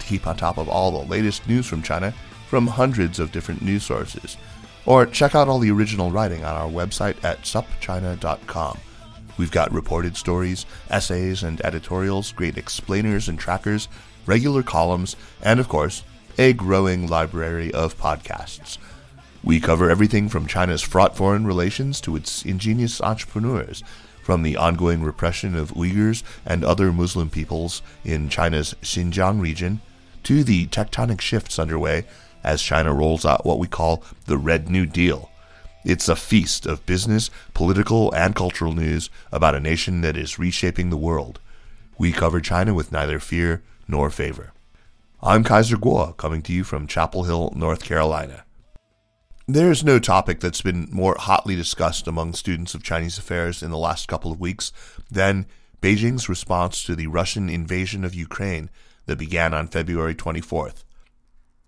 to keep on top of all the latest news from China from hundreds of different news sources. Or check out all the original writing on our website at supchina.com. We've got reported stories, essays, and editorials, great explainers and trackers, regular columns, and of course, a growing library of podcasts. We cover everything from China's fraught foreign relations to its ingenious entrepreneurs, from the ongoing repression of Uyghurs and other Muslim peoples in China's Xinjiang region to the tectonic shifts underway as China rolls out what we call the Red New Deal. It's a feast of business, political, and cultural news about a nation that is reshaping the world. We cover China with neither fear nor favor. I'm Kaiser Kuo, coming to you from Chapel Hill, North Carolina. There's no topic that's been more hotly discussed among students of Chinese affairs in the last couple of weeks than Beijing's response to the Russian invasion of Ukraine that began on February 24th.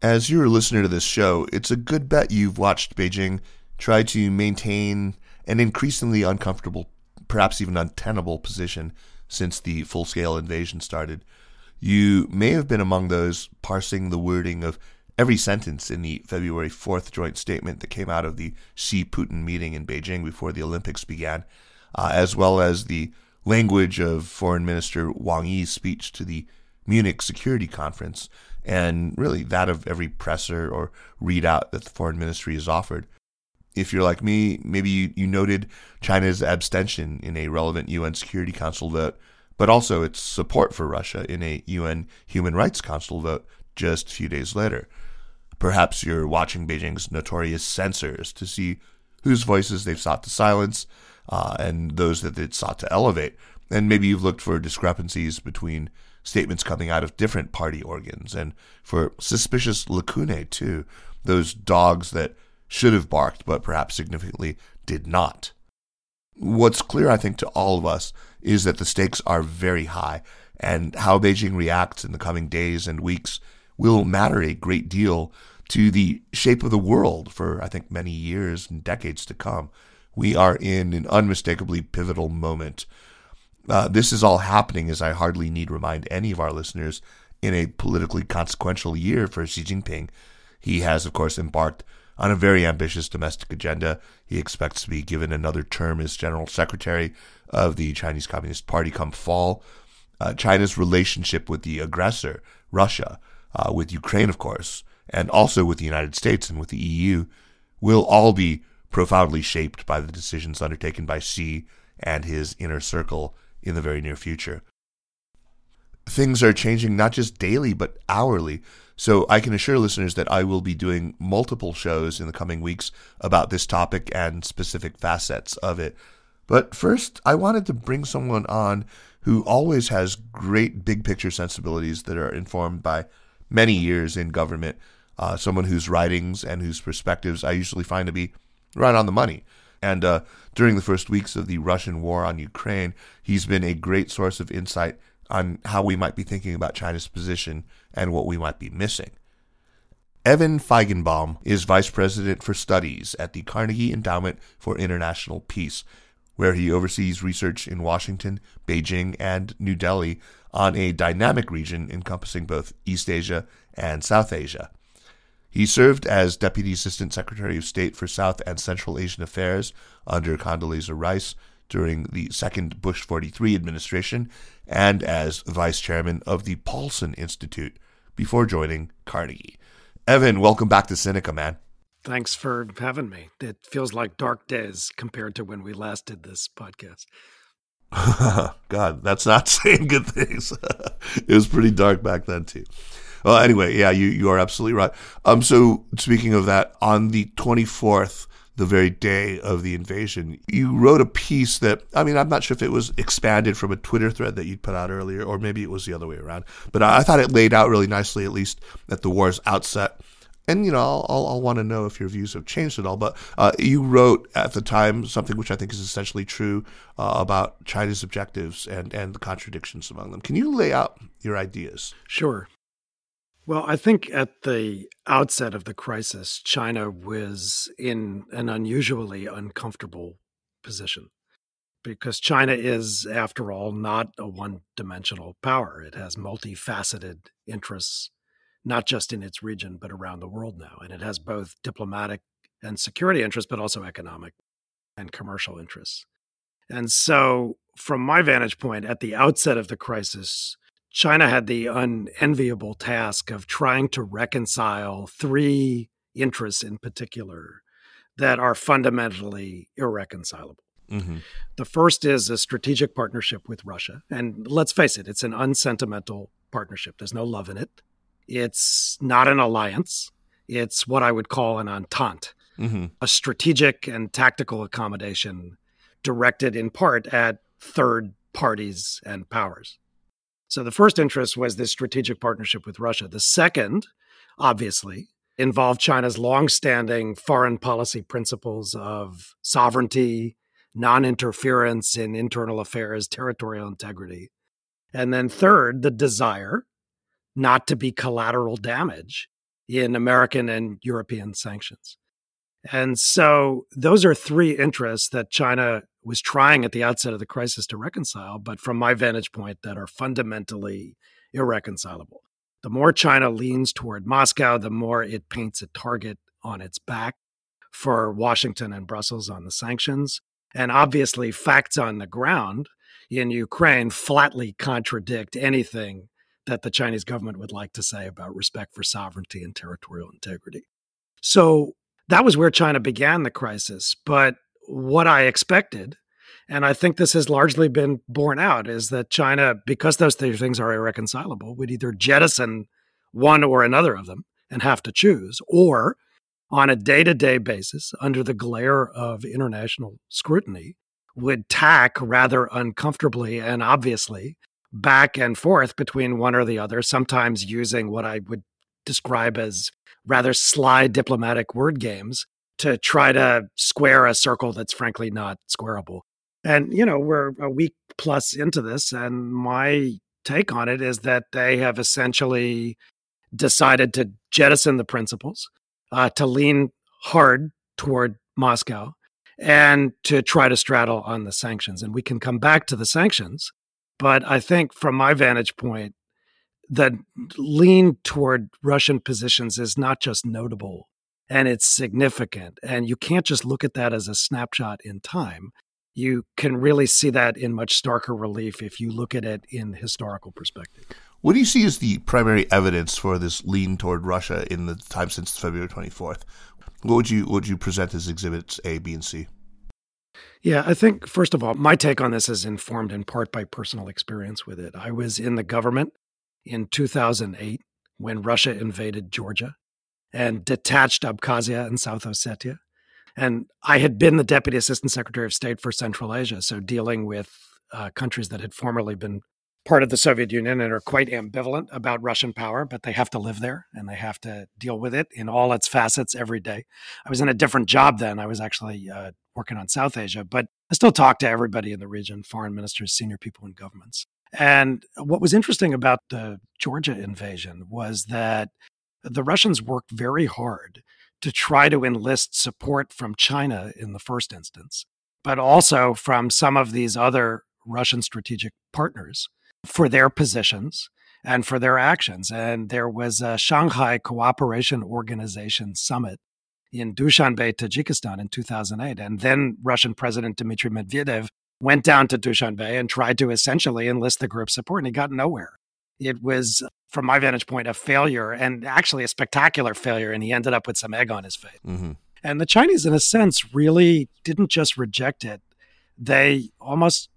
As you're a listener to this show, it's a good bet you've watched Beijing try to maintain an increasingly uncomfortable, perhaps even untenable position since the full scale invasion started. You may have been among those parsing the wording of every sentence in the February 4th joint statement that came out of the Xi Putin meeting in Beijing before the Olympics began, uh, as well as the language of Foreign Minister Wang Yi's speech to the Munich Security Conference, and really that of every presser or readout that the Foreign Ministry has offered. If you're like me, maybe you, you noted China's abstention in a relevant UN Security Council vote, but also its support for Russia in a UN Human Rights Council vote just a few days later. Perhaps you're watching Beijing's notorious censors to see whose voices they've sought to silence uh, and those that it sought to elevate. And maybe you've looked for discrepancies between statements coming out of different party organs and for suspicious lacunae, too, those dogs that should have barked but perhaps significantly did not. What's clear, I think, to all of us is that the stakes are very high, and how Beijing reacts in the coming days and weeks will matter a great deal to the shape of the world for, I think, many years and decades to come. We are in an unmistakably pivotal moment. Uh, this is all happening, as I hardly need remind any of our listeners, in a politically consequential year for Xi Jinping. He has, of course, embarked on a very ambitious domestic agenda. He expects to be given another term as General Secretary of the Chinese Communist Party come fall. Uh, China's relationship with the aggressor, Russia, uh, with Ukraine, of course, and also with the United States and with the EU, will all be profoundly shaped by the decisions undertaken by Xi and his inner circle in the very near future. Things are changing not just daily, but hourly. So I can assure listeners that I will be doing multiple shows in the coming weeks about this topic and specific facets of it. But first, I wanted to bring someone on who always has great big picture sensibilities that are informed by many years in government, uh, someone whose writings and whose perspectives I usually find to be right on the money. And uh, during the first weeks of the Russian war on Ukraine, he's been a great source of insight on how we might be thinking about China's position and what we might be missing. Evan Feigenbaum is Vice President for Studies at the Carnegie Endowment for International Peace, where he oversees research in Washington, Beijing, and New Delhi on a dynamic region encompassing both East Asia and South Asia. He served as Deputy Assistant Secretary of State for South and Central Asian Affairs under Condoleezza Rice during the second Bush 43 administration and as Vice Chairman of the Paulson Institute before joining Carnegie. Evan, welcome back to Sinica, man. Thanks for having me. It feels like dark days compared to when we last did this podcast. God, that's not saying good things. it was pretty dark back then too. Well, anyway, yeah, you, you are absolutely right. Um, so speaking of that, on the 24th, the very day of the invasion, you wrote a piece that, I mean, I'm not sure if it was expanded from a Twitter thread that you'd put out earlier, or maybe it was the other way around, but I, I thought it laid out really nicely, at least at the war's outset. And, you know, I'll, I'll, I'll want to know if your views have changed at all. But uh, you wrote at the time something which I think is essentially true uh, about China's objectives and, and the contradictions among them. Can you lay out your ideas? Sure. Well, I think at the outset of the crisis, China was in an unusually uncomfortable position because China is, after all, not a one dimensional power. It has multifaceted interests, not just in its region, but around the world now. And it has both diplomatic and security interests, but also economic and commercial interests. And so, from my vantage point, at the outset of the crisis, China had the unenviable task of trying to reconcile three interests in particular that are fundamentally irreconcilable. Mm-hmm. The first is a strategic partnership with Russia. And let's face it, it's an unsentimental partnership. There's no love in it. It's not an alliance. It's what I would call an entente, mm-hmm. a strategic and tactical accommodation directed in part at third parties and powers. So the first interest was this strategic partnership with Russia. The second, obviously, involved China's longstanding foreign policy principles of sovereignty, non interference in internal affairs, territorial integrity. And then third, the desire not to be collateral damage in American and European sanctions. And so those are three interests that China was trying at the outset of the crisis to reconcile, but from my vantage point, that are fundamentally irreconcilable. The more China leans toward Moscow, the more it paints a target on its back for Washington and Brussels on the sanctions. And obviously, facts on the ground in Ukraine flatly contradict anything that the Chinese government would like to say about respect for sovereignty and territorial integrity. So that was where China began the crisis. But what I expected, and I think this has largely been borne out, is that China, because those things are irreconcilable, would either jettison one or another of them and have to choose, or on a day to day basis, under the glare of international scrutiny, would tack rather uncomfortably and obviously back and forth between one or the other, sometimes using what I would describe as rather sly diplomatic word games to try to square a circle that's frankly not squareable. And, you know, we're a week plus into this, and my take on it is that they have essentially decided to jettison the principles, uh, to lean hard toward Moscow, and to try to straddle on the sanctions. And we can come back to the sanctions. But I think from my vantage point, the lean toward Russian positions is not just notable and it's significant. And you can't just look at that as a snapshot in time. You can really see that in much starker relief if you look at it in historical perspective. What do you see as the primary evidence for this lean toward Russia in the time since February 24th? What would you would you present as exhibits A, B, and C? Yeah, I think first of all, my take on this is informed in part by personal experience with it. I was in the government in 2008 when Russia invaded Georgia and detached Abkhazia and South Ossetia. And I had been the Deputy Assistant Secretary of State for Central Asia, so dealing with uh, countries that had formerly been part of the Soviet Union and are quite ambivalent about Russian power, but they have to live there and they have to deal with it in all its facets every day. I was in a different job then. I was actually uh, working on South Asia, but I still talk to everybody in the region foreign ministers, senior people in governments. And what was interesting about the Georgia invasion was that the Russians worked very hard to try to enlist support from China in the first instance, but also from some of these other Russian strategic partners for their positions and for their actions. And there was a Shanghai Cooperation Organization summit in Dushanbe, Tajikistan in 2008. And then Russian President Dmitry Medvedev went down to Dushanbe and tried to essentially enlist the group's support, and he got nowhere. It was from my vantage point, a failure and actually a spectacular failure. And he ended up with some egg on his face. Mm-hmm. And the Chinese, in a sense, really didn't just reject it, they almost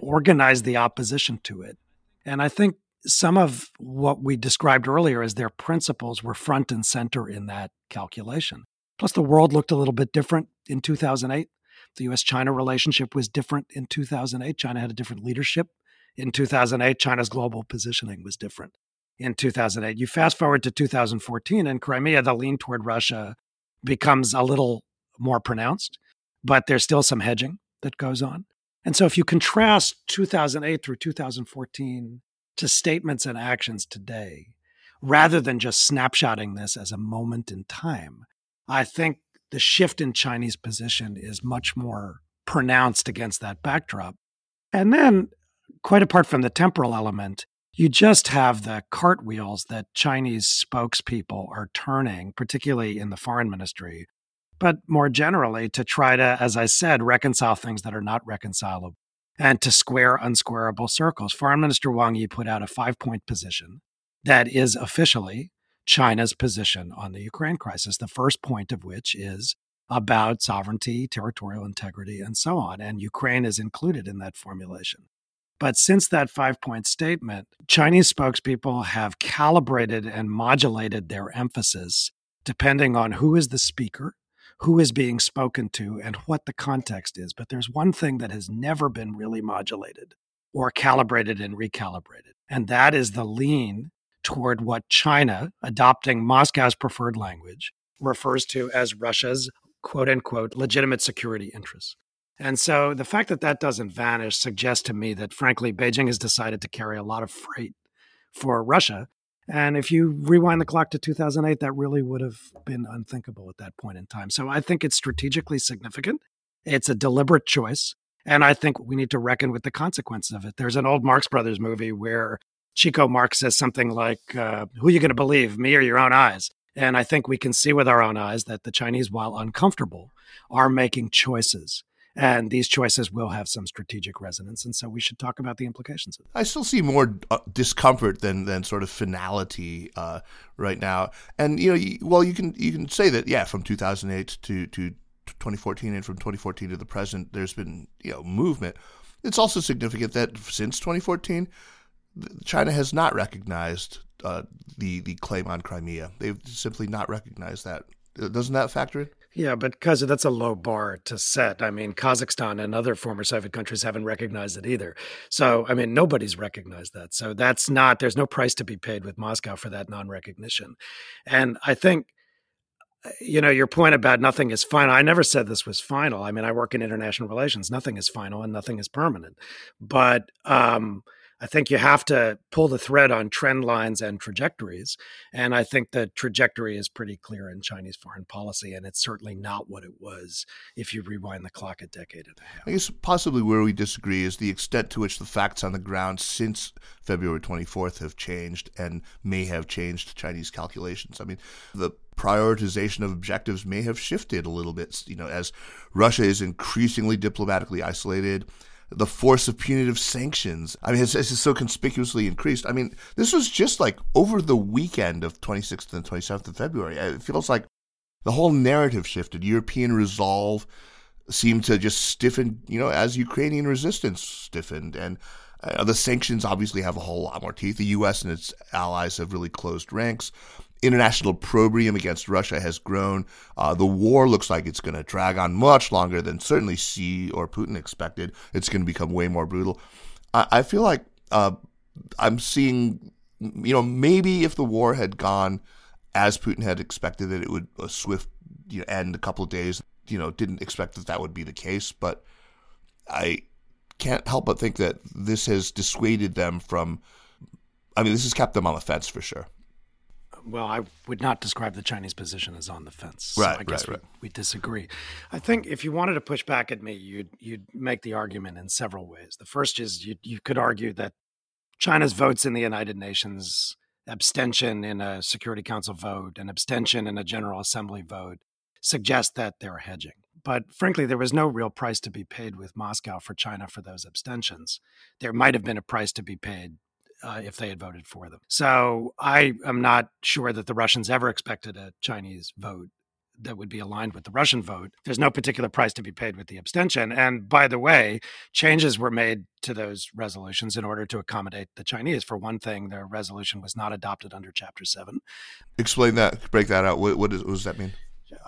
organized the opposition to it. And I think some of what we described earlier as their principles were front and center in that calculation. Plus, the world looked a little bit different in 2008. The US China relationship was different in 2008. China had a different leadership. In 2008, China's global positioning was different. In 2008, you fast forward to 2014, and Crimea, the lean toward Russia becomes a little more pronounced, but there's still some hedging that goes on. And so, if you contrast 2008 through 2014 to statements and actions today, rather than just snapshotting this as a moment in time, I think the shift in Chinese position is much more pronounced against that backdrop. And then, quite apart from the temporal element, you just have the cartwheels that Chinese spokespeople are turning, particularly in the foreign ministry, but more generally to try to, as I said, reconcile things that are not reconcilable and to square unsquareable circles. Foreign Minister Wang Yi put out a five point position that is officially China's position on the Ukraine crisis, the first point of which is about sovereignty, territorial integrity, and so on. And Ukraine is included in that formulation. But since that five point statement, Chinese spokespeople have calibrated and modulated their emphasis depending on who is the speaker, who is being spoken to, and what the context is. But there's one thing that has never been really modulated or calibrated and recalibrated, and that is the lean toward what China, adopting Moscow's preferred language, refers to as Russia's quote unquote legitimate security interests. And so the fact that that doesn't vanish suggests to me that, frankly, Beijing has decided to carry a lot of freight for Russia. And if you rewind the clock to 2008, that really would have been unthinkable at that point in time. So I think it's strategically significant. It's a deliberate choice. And I think we need to reckon with the consequences of it. There's an old Marx Brothers movie where Chico Marx says something like, uh, Who are you going to believe, me or your own eyes? And I think we can see with our own eyes that the Chinese, while uncomfortable, are making choices. And these choices will have some strategic resonance. And so we should talk about the implications of it. I still see more uh, discomfort than, than sort of finality uh, right now. And, you know, well, you can you can say that, yeah, from 2008 to, to 2014 and from 2014 to the present, there's been, you know, movement. It's also significant that since 2014, China has not recognized uh, the the claim on Crimea. They've simply not recognized that. Doesn't that factor in? Yeah, but because that's a low bar to set. I mean, Kazakhstan and other former Soviet countries haven't recognized it either. So, I mean, nobody's recognized that. So that's not. There's no price to be paid with Moscow for that non-recognition. And I think uh, you know your point about nothing is final i never said this was final i mean i work in international relations nothing is final and nothing is permanent but um I think you have to pull the thread on trend lines and trajectories. And I think the trajectory is pretty clear in Chinese foreign policy. And it's certainly not what it was if you rewind the clock a decade and a half. I guess possibly where we disagree is the extent to which the facts on the ground since February 24th have changed and may have changed Chinese calculations. I mean, the prioritization of objectives may have shifted a little bit, you know, as Russia is increasingly diplomatically isolated the force of punitive sanctions. I mean, it's, it's so conspicuously increased. I mean, this was just like over the weekend of 26th and 27th of February. It feels like the whole narrative shifted. European resolve seemed to just stiffen, you know, as Ukrainian resistance stiffened. And uh, the sanctions obviously have a whole lot more teeth. The U.S. and its allies have really closed ranks international opprobrium against Russia has grown. Uh, the war looks like it's going to drag on much longer than certainly Xi or Putin expected. It's going to become way more brutal. I, I feel like uh, I'm seeing, you know, maybe if the war had gone as Putin had expected, that it would a swift you know, end a couple of days. You know, didn't expect that that would be the case, but I can't help but think that this has dissuaded them from. I mean, this has kept them on the fence for sure well, I would not describe the Chinese position as on the fence. Right, so I guess right, right. We, we, disagree. I think if you wanted to push back at me, you'd you'd make the argument in several ways. The first is you you could argue that China's votes in the United Nations, abstention in a Security Council vote, and abstention in a General Assembly vote suggest that they're hedging. But frankly, there was no real price to be paid with Moscow for China for those abstentions. There might have been a price to be paid uh, if they had voted for them. So I am not sure that the Russians ever expected a Chinese vote that would be aligned with the Russian vote. There's no particular price to be paid with the abstention. And by the way, changes were made to those resolutions in order to accommodate the Chinese. For one thing, their resolution was not adopted under Chapter 7. Explain that, break that out. What, what, is, what does that mean?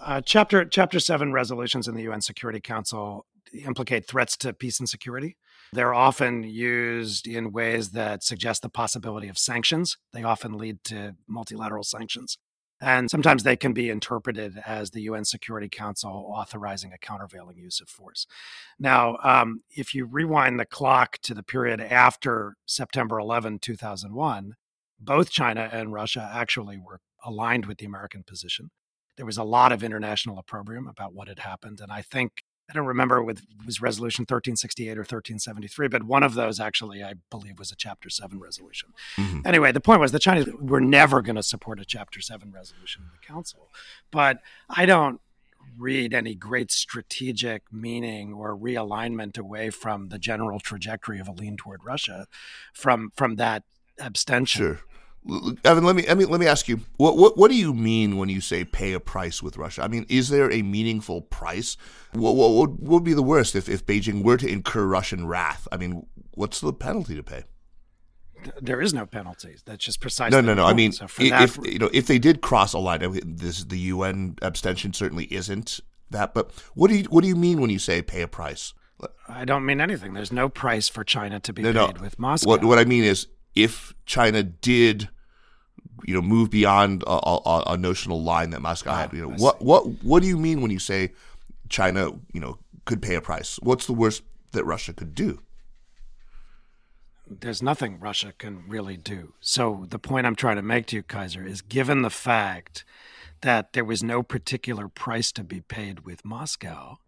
Uh, chapter Chapter Seven resolutions in the UN Security Council implicate threats to peace and security. They're often used in ways that suggest the possibility of sanctions. They often lead to multilateral sanctions. And sometimes they can be interpreted as the UN Security Council authorizing a countervailing use of force. Now, um, if you rewind the clock to the period after September 11, 2001, both China and Russia actually were aligned with the American position. There was a lot of international opprobrium about what had happened. And I think I don't remember with was resolution 1368 or 1373, but one of those actually, I believe, was a Chapter 7 resolution. Mm-hmm. Anyway, the point was the Chinese were never going to support a Chapter 7 resolution in the Council. But I don't read any great strategic meaning or realignment away from the general trajectory of a lean toward Russia from from that abstention. Sure. Evan, let me, let me let me ask you what, what what do you mean when you say pay a price with Russia? I mean, is there a meaningful price? What, what, what would be the worst if, if Beijing were to incur Russian wrath? I mean, what's the penalty to pay? There is no penalty. That's just precisely. No, no, no. I mean, so if that, you know, if they did cross a line, this the UN abstention certainly isn't that. But what do you what do you mean when you say pay a price? I don't mean anything. There's no price for China to be no, paid no. with Moscow. What what I mean is if China did, you know, move beyond a, a, a notional line that Moscow ah, had, you know, what what what do you mean when you say China, you know, could pay a price? What's the worst that Russia could do? There's nothing Russia can really do. So the point I'm trying to make to you, Kaiser, is given the fact that there was no particular price to be paid with Moscow,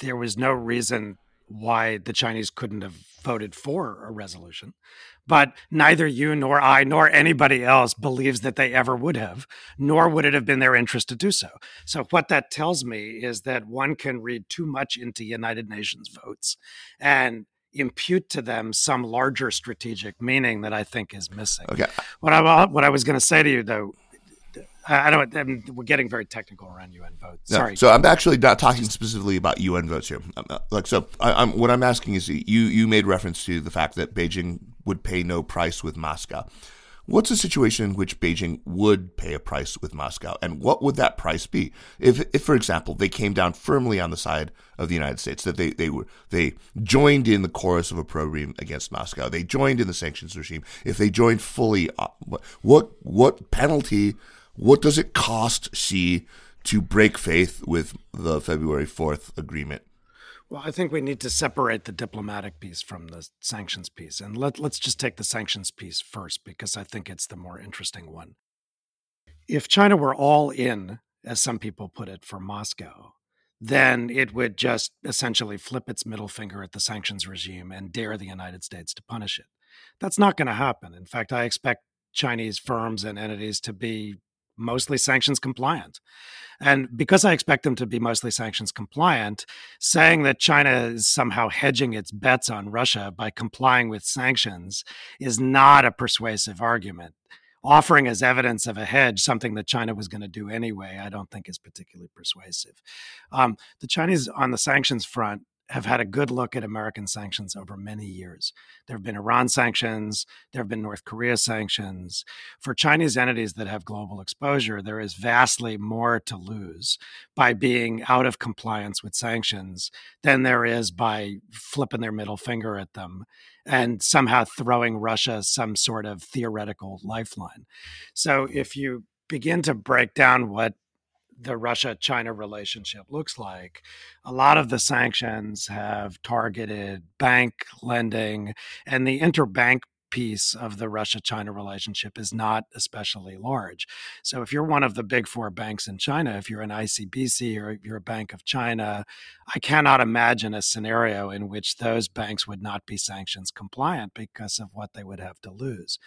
there was no reason why the Chinese couldn't have voted for a resolution. But neither you nor I nor anybody else believes that they ever would have, nor would it have been their interest to do so. So, what that tells me is that one can read too much into United Nations votes and impute to them some larger strategic meaning that I think is missing. Okay. What I what I was going to say to you though I don't. I'm, we're getting very technical around UN votes. Sorry. so I'm actually not talking specifically about UN votes here. like so, I, am what I'm asking is you you made reference to the fact that Beijing would pay no price with Moscow. What's a situation in which Beijing would pay a price with Moscow, and what would that price be? If, if, for example, they came down firmly on the side of the United States, that they they were they joined in the chorus of a opprobrium against Moscow, they joined in the sanctions regime. If they joined fully, uh, what what penalty what does it cost Xi to break faith with the February 4th agreement? Well, I think we need to separate the diplomatic piece from the sanctions piece. And let, let's just take the sanctions piece first, because I think it's the more interesting one. If China were all in, as some people put it, for Moscow, then it would just essentially flip its middle finger at the sanctions regime and dare the United States to punish it. That's not going to happen. In fact, I expect Chinese firms and entities to be mostly sanctions compliant. And because I expect them to be mostly sanctions compliant, saying that China is somehow hedging its bets on Russia by complying with sanctions is not a persuasive argument. Offering as evidence of a hedge something that China was going to do anyway, I don't think is particularly persuasive. Um, the Chinese on the sanctions front have had a good look at American sanctions over many years. There have been Iran sanctions, there have been North Korea sanctions. For Chinese entities that have global exposure, there is vastly more to lose by being out of compliance with sanctions than there is by flipping their middle finger at them and somehow throwing Russia some sort of theoretical lifeline. So if you begin to break down what the Russia China relationship looks like. A lot of the sanctions have targeted bank lending, and the interbank piece of the Russia China relationship is not especially large. So, if you're one of the big four banks in China, if you're an ICBC or you're a Bank of China, I cannot imagine a scenario in which those banks would not be sanctions compliant because of what they would have to lose.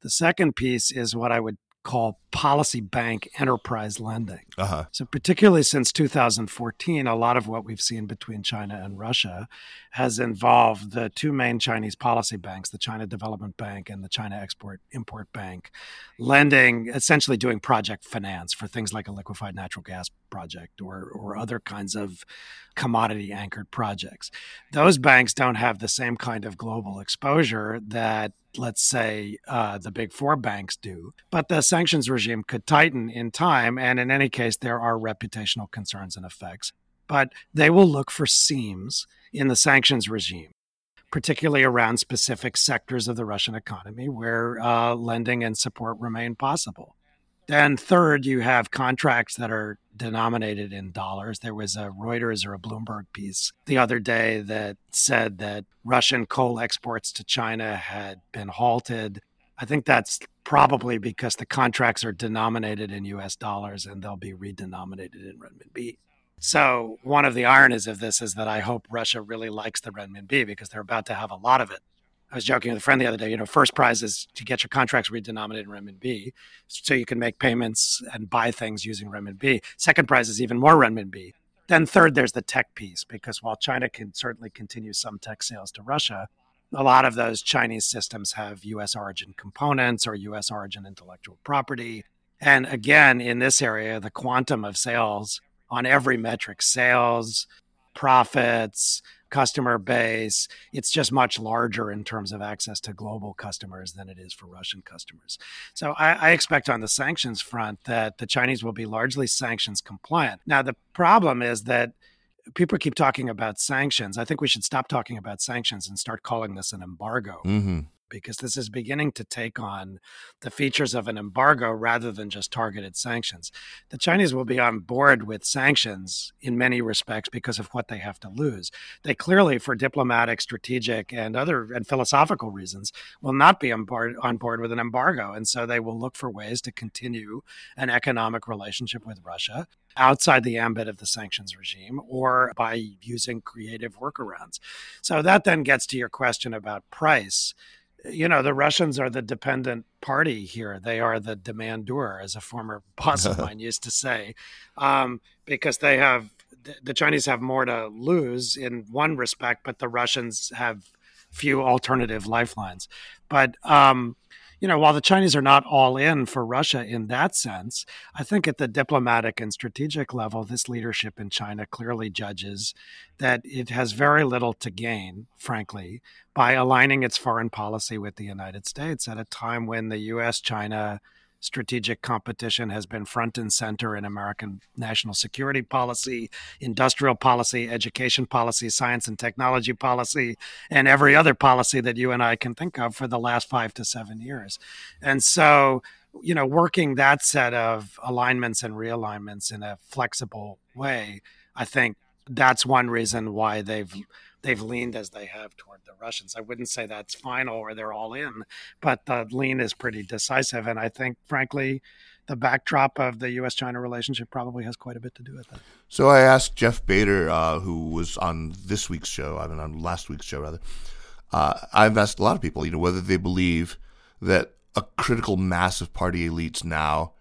The second piece is what I would call policy bank enterprise lending. Uh-huh. So, particularly since 2014, a lot of what we've seen between China and Russia has involved the two main Chinese policy banks, the China Development Bank and the China Export Import Bank, lending, essentially doing project finance for things like a liquefied natural gas project or, or other kinds of commodity anchored projects. Those banks don't have the same kind of global exposure that let's say uh, the big four banks do. But the sanctions regime could tighten in time. And in any case, there are reputational concerns and effects. But they will look for seams in the sanctions regime, particularly around specific sectors of the Russian economy where uh, lending and support remain possible. Then, third, you have contracts that are denominated in dollars. There was a Reuters or a Bloomberg piece the other day that said that Russian coal exports to China had been halted. I think that's probably because the contracts are denominated in US dollars and they'll be redenominated in renminbi. So, one of the ironies of this is that I hope Russia really likes the renminbi because they're about to have a lot of it. I was joking with a friend the other day. You know, first prize is to get your contracts redenominated in renminbi, so you can make payments and buy things using renminbi. Second prize is even more renminbi. Then third, there's the tech piece because while China can certainly continue some tech sales to Russia, a lot of those Chinese systems have U.S. origin components or U.S. origin intellectual property. And again, in this area, the quantum of sales on every metric sales, profits, customer base. It's just much larger in terms of access to global customers than it is for Russian customers. So I, I, expect on the sanctions front that the Chinese will be largely sanctions compliant. Now, the problem is that people keep talking about sanctions. I think we should stop talking about sanctions and start calling this an embargo. Mm-hmm because this is beginning to take on the features of an embargo rather than just targeted sanctions. The Chinese will be on board with sanctions in many respects because of what they have to lose. They clearly, for diplomatic, strategic, and other and philosophical reasons, will not be on board, on board with an embargo. And so they will look for ways to continue an economic relationship with Russia outside the ambit of the sanctions regime or by using creative workarounds. So that then gets to your question about price you know, the Russians are the dependent party here. They are the demandeur, as a former boss of mine used to say, um, because they have the Chinese have more to lose in one respect, but the Russians have few alternative lifelines. But um, you know, while the Chinese are not all in for Russia in that sense, I think at the diplomatic and strategic level, this leadership in China clearly judges that it has very little to gain, frankly, by aligning its foreign policy with the United States at a time when the US China strategic competition has been front and center in American national security policy, industrial policy, education policy, science and technology policy, and every other policy that you and I can think of for the last five to seven years. And so, you know, working that set of alignments and realignments in a flexible way, I think that's one reason why they've they've leaned as they have toward the Russians. I wouldn't say that's final or they're all in, but the lean is pretty decisive. And I think, frankly, the backdrop of the U.S. China relationship probably has quite a bit to do with that. So I asked Jeff Bader, uh, who was on this week's show, I mean, on last week's show, rather. Uh, I've asked a lot of people, you know, whether they believe that a critical mass of party elites now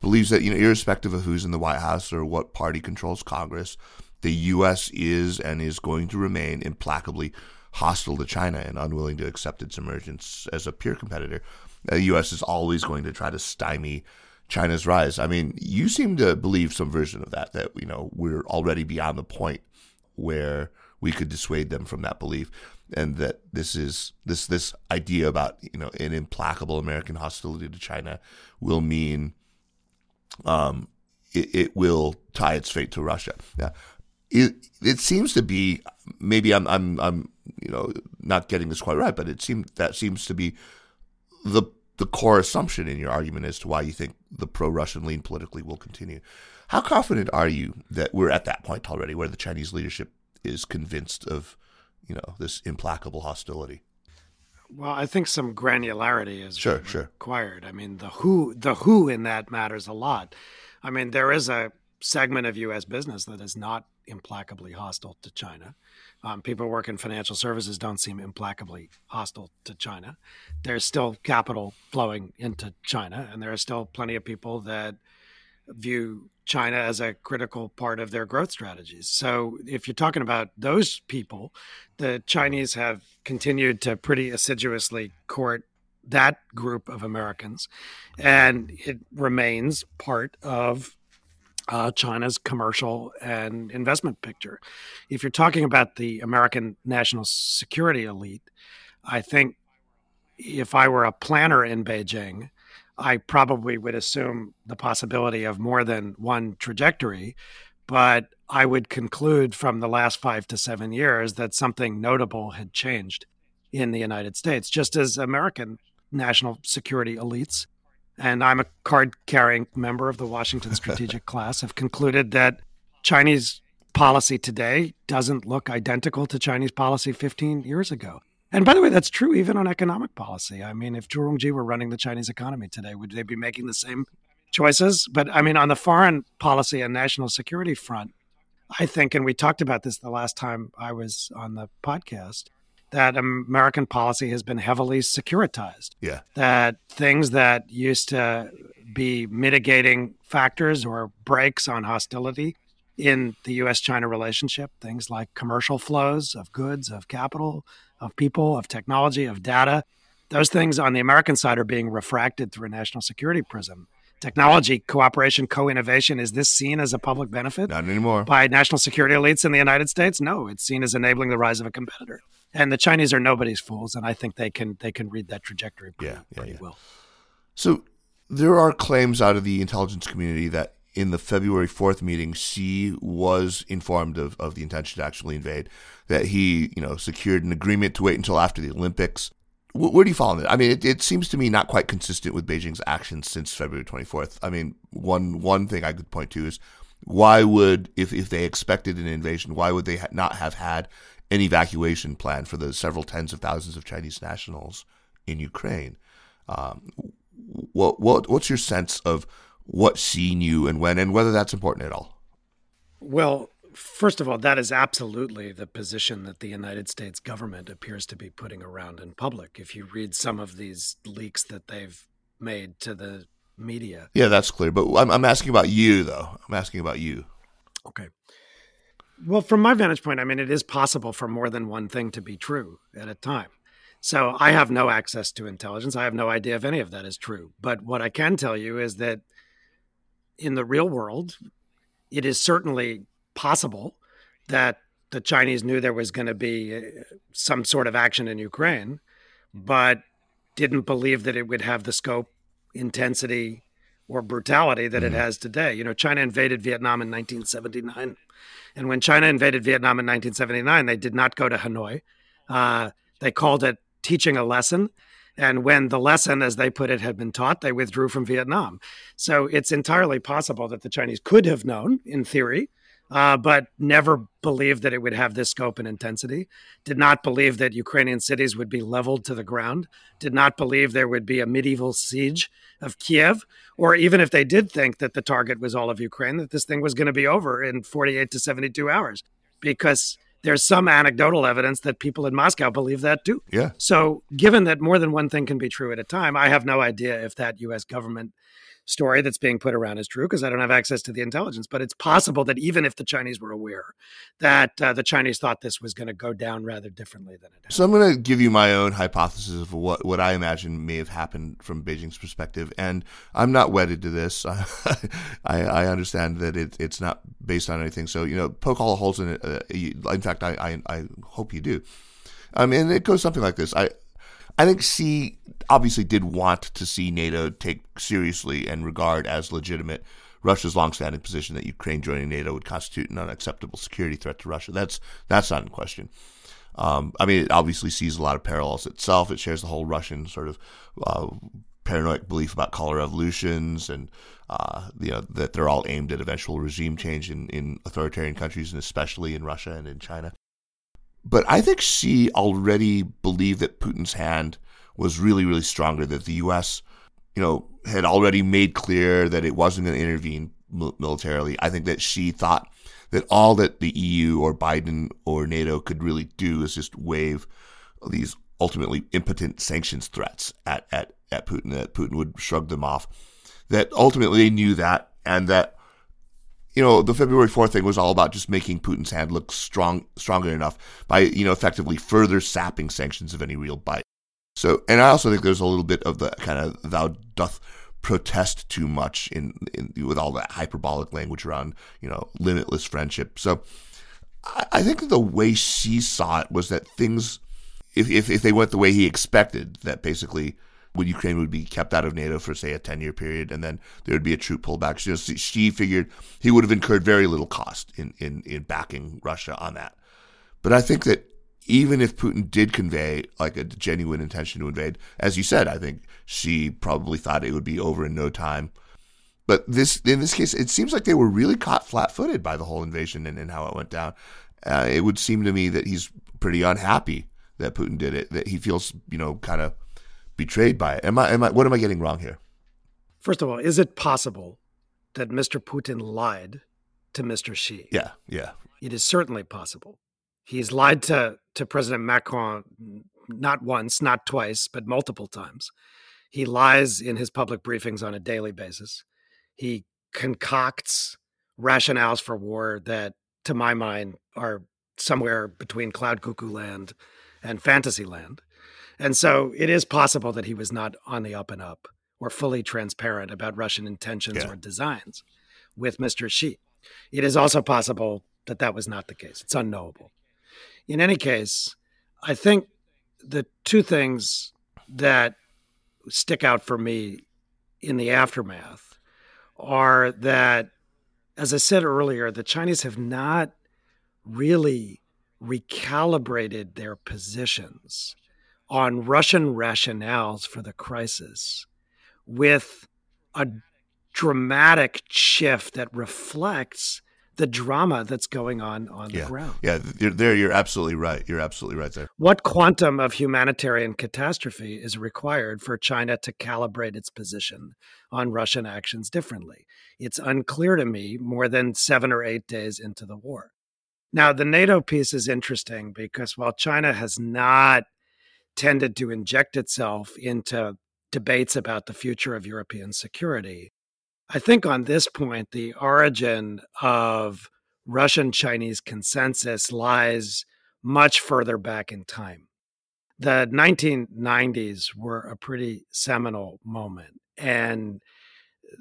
believes that, you know, irrespective of who's in the White House or what party controls Congress, the U.S. is and is going to remain implacably hostile to China and unwilling to accept its emergence as a peer competitor. The U.S. is always going to try to stymie China's rise. I mean, you seem to believe some version of that, that, you know, we're already beyond the point where we could dissuade them from that belief and that this is this this idea about you know an implacable American hostility to China will mean um, it, it, will tie its fate to Russia. Yeah, it it seems to be maybe I'm I'm I'm you know not getting this quite right, but it seems that seems to be the the core assumption in your argument as to why you think the pro-Russian lean politically will continue. How confident are you that we're at that point already, where the Chinese leadership is convinced of you know this implacable hostility? Well, I think some granularity is sure, sure. required. I mean, the who the who in that matters a lot. I mean, there is a segment of U.S. business that is not implacably hostile to China. Um, people who work in financial services don't seem implacably hostile to China. There's still capital flowing into China, and there are still plenty of people that view China as a critical part of their growth strategies. So, if you're talking about those people, the Chinese have continued to pretty assiduously court that group of Americans, and it remains part of uh, China's commercial and investment picture. If you're talking about the American national security elite, I think if I were a planner in Beijing, I probably would assume the possibility of more than one trajectory, but I would conclude from the last five to seven years that something notable had changed in the United States, just as American national security elites, and I'm a card carrying member of the Washington Strategic Class, have concluded that Chinese policy today doesn't look identical to Chinese policy 15 years ago. And by the way, that's true even on economic policy. I mean, if Zhu Rongji were running the Chinese economy today, would they be making the same choices? But I mean, on the foreign policy and national security front, I think, and we talked about this the last time I was on the podcast, that American policy has been heavily securitized. Yeah. That things that used to be mitigating factors or breaks on hostility in the US China relationship, things like commercial flows of goods, of capital, of people, of technology, of data. Those things on the American side are being refracted through a national security prism. Technology cooperation, co innovation, is this seen as a public benefit? Not anymore. By national security elites in the United States? No, it's seen as enabling the rise of a competitor. And the Chinese are nobody's fools, and I think they can they can read that trajectory pretty, Yeah, yeah, pretty yeah. well. So there are claims out of the intelligence community that in the February 4th meeting, Xi was informed of, of the intention to actually invade, that he, you know, secured an agreement to wait until after the Olympics. Wh- Where do you fall on that? I mean, it, it seems to me not quite consistent with Beijing's actions since February 24th. I mean, one one thing I could point to is why would, if, if they expected an invasion, why would they ha- not have had an evacuation plan for the several tens of thousands of Chinese nationals in Ukraine? Um, what what what's your sense of what Xi knew and when, and whether that's important at all? Well, first of all, that is absolutely the position that the United States government appears to be putting around in public. If you read some of these leaks that they've made to the media. Yeah, that's clear. But I'm, I'm asking about you, though. I'm asking about you. Okay. Well, from my vantage point, I mean, it is possible for more than one thing to be true at a time. So I have no access to intelligence. I have no idea if any of that is true. But what I can tell you is that in the real world, it is certainly possible that the Chinese knew there was going to be uh, some sort of action in Ukraine, but didn't believe that it would have the scope, intensity, or brutality that it has today. You know, China invaded Vietnam in 1979. And when China invaded Vietnam in 1979, they did not go to Hanoi. Uh, they called it teaching a lesson. And when the lesson, as they put it, had been taught, they withdrew from Vietnam. So it's entirely possible that the Chinese could have known, in theory, uh, but never believed that it would have this scope and intensity, did not believe that Ukrainian cities would be leveled to the ground, did not believe there would be a medieval siege of Kiev, or even if they did think that the target was all of Ukraine, that this thing was going to be over in 48 to 72 hours, because there's some anecdotal evidence that people in Moscow believe that too. Yeah. So, given that more than one thing can be true at a time, I have no idea if that US government story that's being put around is true because I don't have access to the intelligence. But it's possible that even if the Chinese were aware, that uh, the Chinese thought this was going to go down rather differently than it has. So I'm going to give you my own hypothesis of what, what I imagine may have happened from Beijing's perspective, and I'm not wedded to this. I, I understand that it, it's not based on anything. So you know, poke all the holes in it. Uh, in fact, I, I I hope you do. I mean, it goes something like this. I I think Xi obviously did want to see NATO take seriously and regard as legitimate Russia's longstanding position that Ukraine joining NATO would constitute an unacceptable security threat to Russia. That's that's not in question. Um, I mean, it obviously sees a lot of parallels itself. It shares the whole Russian sort of uh, paranoid belief about color revolutions and uh, you know that they're all aimed at eventual regime change in, in authoritarian countries and especially in Russia and in China. But I think Xi already believed that Putin's hand was really, really stronger. That the U.S., you know, had already made clear that it wasn't going to intervene militarily. I think that Xi thought that all that the EU or Biden or NATO could really do is just wave these ultimately impotent sanctions threats at, at, at Putin, that Putin would shrug them off. That ultimately they knew that, and that, you know, the February 4th thing was all about just making Putin's hand look strong, stronger enough by, you know, effectively further sapping sanctions of any real bite. So, and I also think there's a little bit of the kind of thou doth protest too much in, in with all that hyperbolic language around, you know, limitless friendship. So, I, I think the way Xi saw it was that things, if, if, if they went the way he expected, that basically when Ukraine would be kept out of NATO for say a 10 year period and then there would be a troop pullback. Xi, Xi figured he would have incurred very little cost in, in, in backing Russia on that. But I think that even if Putin did convey like a genuine intention to invade, as you said, I think Xi probably thought it would be over in no time. But this, in this case, it seems like they were really caught flat-footed by the whole invasion and, and how it went down. Uh, it would seem to me that he's pretty unhappy that Putin did it. That he feels, you know, kind of betrayed by it. Am I? Am I? What am I getting wrong here? First of all, is it possible that Mr. Putin lied to Mr. Xi? Yeah, yeah. It is certainly possible. He's lied to, to President Macron not once, not twice, but multiple times. He lies in his public briefings on a daily basis. He concocts rationales for war that, to my mind, are somewhere between cloud cuckoo land and fantasy land. And so it is possible that he was not on the up and up or fully transparent about Russian intentions yeah. or designs with Mr. Xi. It is also possible that that was not the case. It's unknowable in any case, I think the two things that stick out for me in the aftermath are that, as I said earlier, the Chinese have not really recalibrated their positions on Russian rationales for the crisis with a dramatic shift that reflects the drama that's going on on yeah. the ground. Yeah, there you're absolutely right. You're absolutely right there. What quantum of humanitarian catastrophe is required for China to calibrate its position on Russian actions differently? It's unclear to me more than 7 or 8 days into the war. Now, the NATO piece is interesting because while China has not tended to inject itself into debates about the future of European security, I think on this point, the origin of Russian Chinese consensus lies much further back in time. The 1990s were a pretty seminal moment, and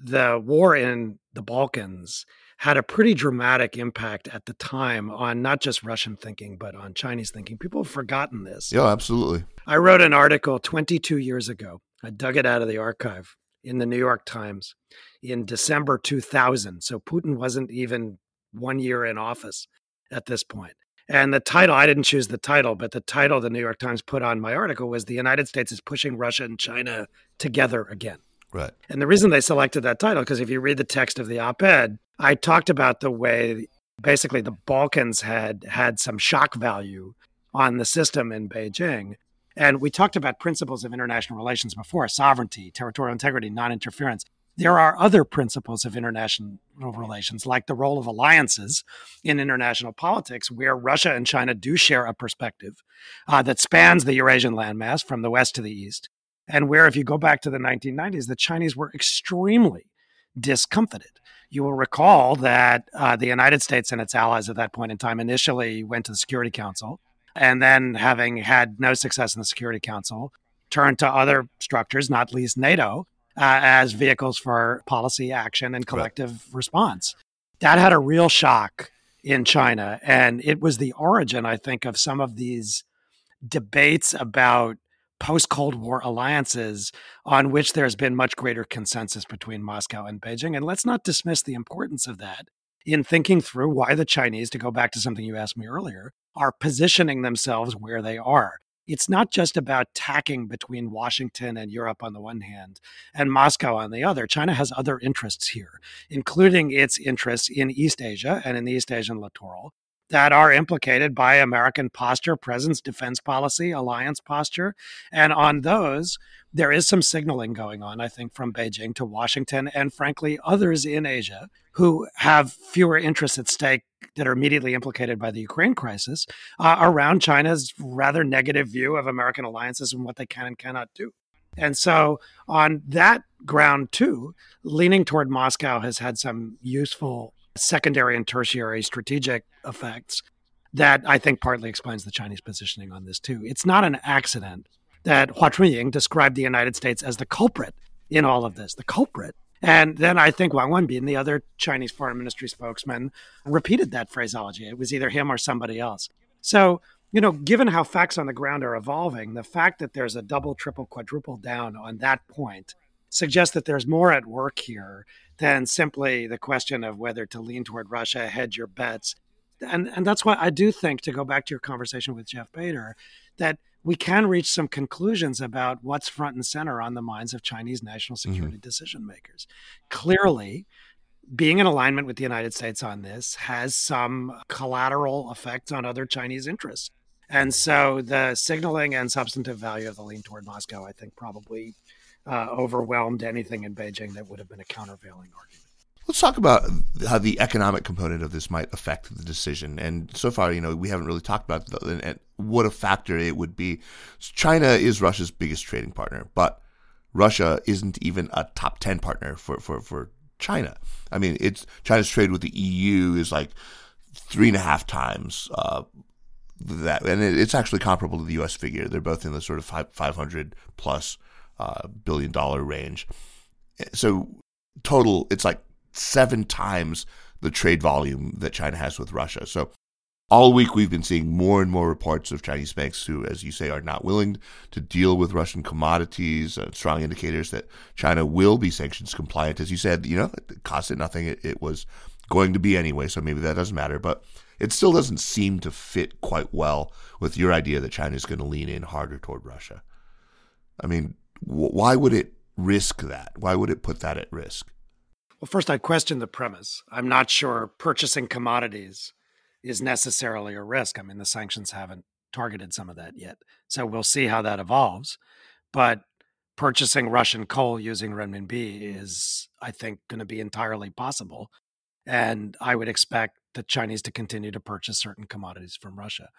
the war in the Balkans had a pretty dramatic impact at the time on not just Russian thinking, but on Chinese thinking. People have forgotten this. Yeah, absolutely. I wrote an article 22 years ago. I dug it out of the archive in the New York Times in December 2000. So Putin wasn't even one year in office at this point. And the title, I didn't choose the title, but the title the New York Times put on my article was The United States is Pushing Russia and China Together Again. Right. And the reason they selected that title, because if you read the text of the op ed, I talked about the way basically the Balkans had had some shock value on the system in Beijing. And we talked about principles of international relations before sovereignty, territorial integrity, non interference. There are other principles of international relations, like the role of alliances in international politics, where Russia and China do share a perspective uh, that spans the Eurasian landmass from the west to the east. And where, if you go back to the 1990s, the Chinese were extremely discomfited. You will recall that uh, the United States and its allies at that point in time initially went to the Security Council and then having had no success in the Security Council, turned to other structures, not least NATO, uh, as vehicles for policy action and collective right. response. That had a real shock in China. And it was the origin, I think, of some of these debates about post Cold War alliances on which there's been much greater consensus between Moscow and Beijing. And let's not dismiss the importance of that in thinking through why the Chinese, to go back to something you asked me earlier, are positioning themselves where they are. It's not just about tacking between Washington and Europe on the one hand and Moscow on the other. China has other interests here, including its interests in East Asia and in the East Asian littoral, that are implicated by American posture, presence, defense policy, alliance posture. And on those, there is some signaling going on, I think, from Beijing to Washington and, frankly, others in Asia who have fewer interests at stake that are immediately implicated by the Ukraine crisis uh, around China's rather negative view of American alliances and what they can and cannot do. And so, on that ground, too, leaning toward Moscow has had some useful secondary and tertiary strategic effects that I think partly explains the Chinese positioning on this, too. It's not an accident that Hua Chunying described the United States as the culprit in all of this, the culprit. And then I think Wang Wenbin, the other Chinese foreign ministry spokesman, repeated that phraseology. It was either him or somebody else. So, you know, given how facts on the ground are evolving, the fact that there's a double, triple, quadruple down on that point suggests that there's more at work here than simply the question of whether to lean toward Russia, hedge your bets. And, and that's why I do think, to go back to your conversation with Jeff Bader, that we can reach some conclusions about what's front and center on the minds of Chinese national mm-hmm. security mm-hmm. decision makers. Clearly, being in alignment with the United States on this has some collateral effects on other Chinese interests. And so the signaling and substantive value of the lean toward Moscow, I think, probably uh, overwhelmed anything in Beijing that would have been a countervailing argument. Let's talk about how the economic component of this might affect the decision. And so far, you know, we haven't really talked about the, what a factor it would be. China is Russia's biggest trading partner, but Russia isn't even a top 10 partner for, for, for China. I mean, it's China's trade with the EU is like three and a half times uh, that, and it's actually comparable to the U.S. figure. They're both in the sort of 500 plus uh, billion dollar range. So total, it's like seven times the trade volume that China has with Russia. So all week we've been seeing more and more reports of Chinese banks who, as you say, are not willing to deal with Russian commodities. Uh, strong indicators that China will be sanctions compliant. As you said, you know, it cost it nothing. It, it was going to be anyway, so maybe that doesn't matter. But it still doesn't seem to fit quite well with your idea that China is going to lean in harder toward Russia. I mean, why would it risk that? Why would it put that at risk? Well, first, I question the premise. I'm not sure purchasing commodities is necessarily a risk. I mean, the sanctions haven't targeted some of that yet. So we'll see how that evolves. But purchasing Russian coal using renminbi is, I think, going to be entirely possible. And I would expect the Chinese to continue to purchase certain commodities from Russia.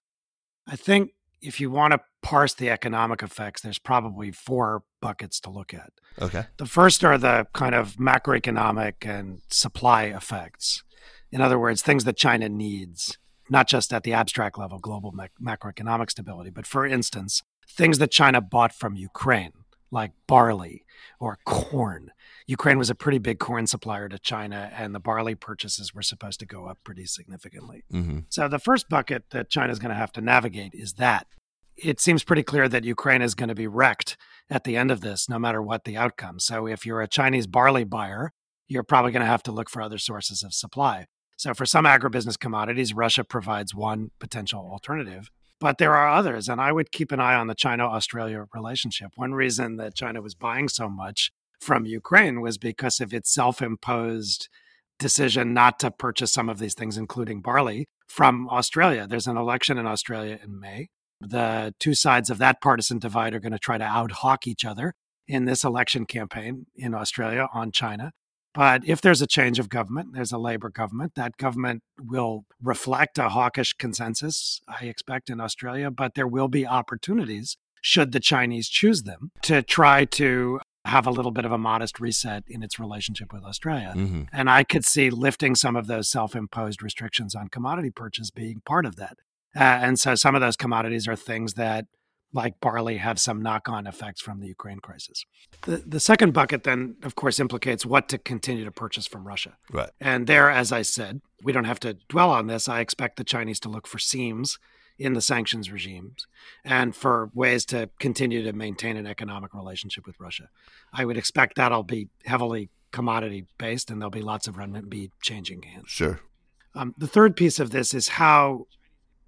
I think if you want to parse the economic effects, there's probably four buckets to look at. Okay. The first are the kind of macroeconomic and supply effects. In other words, things that China needs, not just at the abstract level, global mac- macroeconomic stability, but for instance, things that China bought from Ukraine, like barley or corn. Ukraine was a pretty big corn supplier to China, and the barley purchases were supposed to go up pretty significantly. Mm-hmm. So, the first bucket that China is going to have to navigate is that. It seems pretty clear that Ukraine is going to be wrecked at the end of this, no matter what the outcome. So, if you're a Chinese barley buyer, you're probably going to have to look for other sources of supply. So, for some agribusiness commodities, Russia provides one potential alternative, but there are others. And I would keep an eye on the China Australia relationship. One reason that China was buying so much from Ukraine was because of its self imposed decision not to purchase some of these things, including barley, from Australia. There's an election in Australia in May. The two sides of that partisan divide are going to try to out hawk each other in this election campaign in Australia on China. But if there's a change of government, there's a Labor government, that government will reflect a hawkish consensus, I expect, in Australia, but there will be opportunities, should the Chinese choose them, to try to have a little bit of a modest reset in its relationship with Australia. Mm-hmm. And I could see lifting some of those self imposed restrictions on commodity purchase being part of that. Uh, and so some of those commodities are things that like barley have some knock-on effects from the Ukraine crisis. The the second bucket then of course implicates what to continue to purchase from Russia. Right. And there as I said, we don't have to dwell on this. I expect the Chinese to look for seams in the sanctions regimes and for ways to continue to maintain an economic relationship with Russia. I would expect that'll be heavily commodity based and there'll be lots of renminbi changing hands. Sure. Um, the third piece of this is how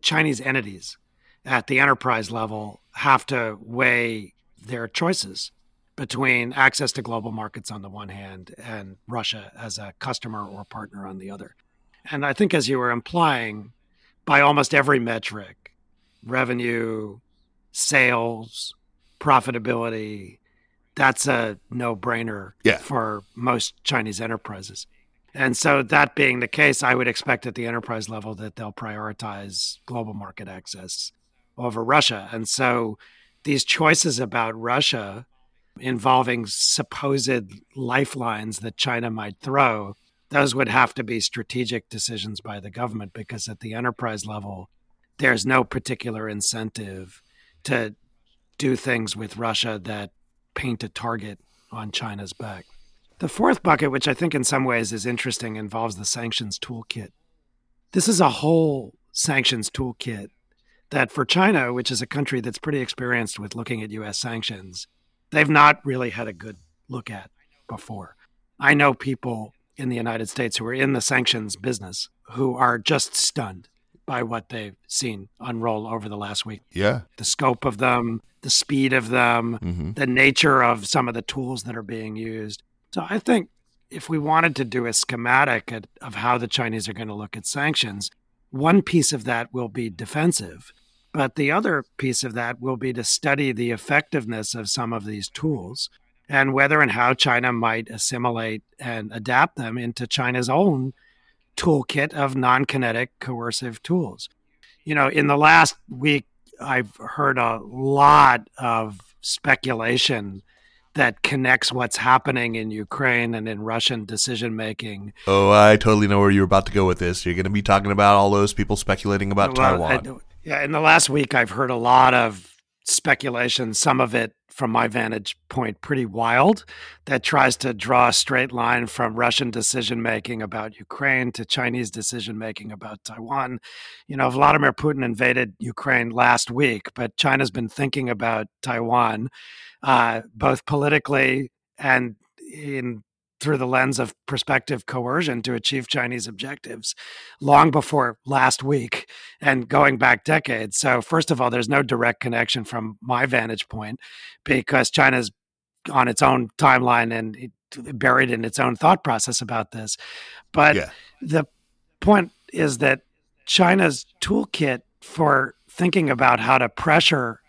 Chinese entities at the enterprise level have to weigh their choices between access to global markets on the one hand and Russia as a customer or partner on the other. And I think, as you were implying, by almost every metric revenue, sales, profitability. That's a no brainer yeah. for most Chinese enterprises. And so, that being the case, I would expect at the enterprise level that they'll prioritize global market access over Russia. And so, these choices about Russia involving supposed lifelines that China might throw, those would have to be strategic decisions by the government because at the enterprise level, there's no particular incentive to do things with Russia that paint a target on China's back. The fourth bucket, which I think in some ways is interesting, involves the sanctions toolkit. This is a whole sanctions toolkit that for China, which is a country that's pretty experienced with looking at US sanctions, they've not really had a good look at before. I know people in the United States who are in the sanctions business who are just stunned by what they've seen unroll over the last week. Yeah. The scope of them, the speed of them, mm-hmm. the nature of some of the tools that are being used. So I think if we wanted to do a schematic at, of how the Chinese are going to look at sanctions, one piece of that will be defensive. But the other piece of that will be to study the effectiveness of some of these tools and whether and how China might assimilate and adapt them into China's own toolkit of non kinetic coercive tools. You know, in the last week, I've heard a lot of speculation that connects what's happening in Ukraine and in Russian decision making. Oh, I totally know where you're about to go with this. You're going to be talking about all those people speculating about well, Taiwan. I, yeah, in the last week, I've heard a lot of speculation, some of it from my vantage point pretty wild, that tries to draw a straight line from Russian decision making about Ukraine to Chinese decision making about Taiwan. You know, Vladimir Putin invaded Ukraine last week, but China's been thinking about Taiwan, uh, both politically and in through the lens of prospective coercion to achieve Chinese objectives long before last week and going back decades. So, first of all, there's no direct connection from my vantage point because China's on its own timeline and buried in its own thought process about this. But yeah. the point is that China's toolkit for thinking about how to pressure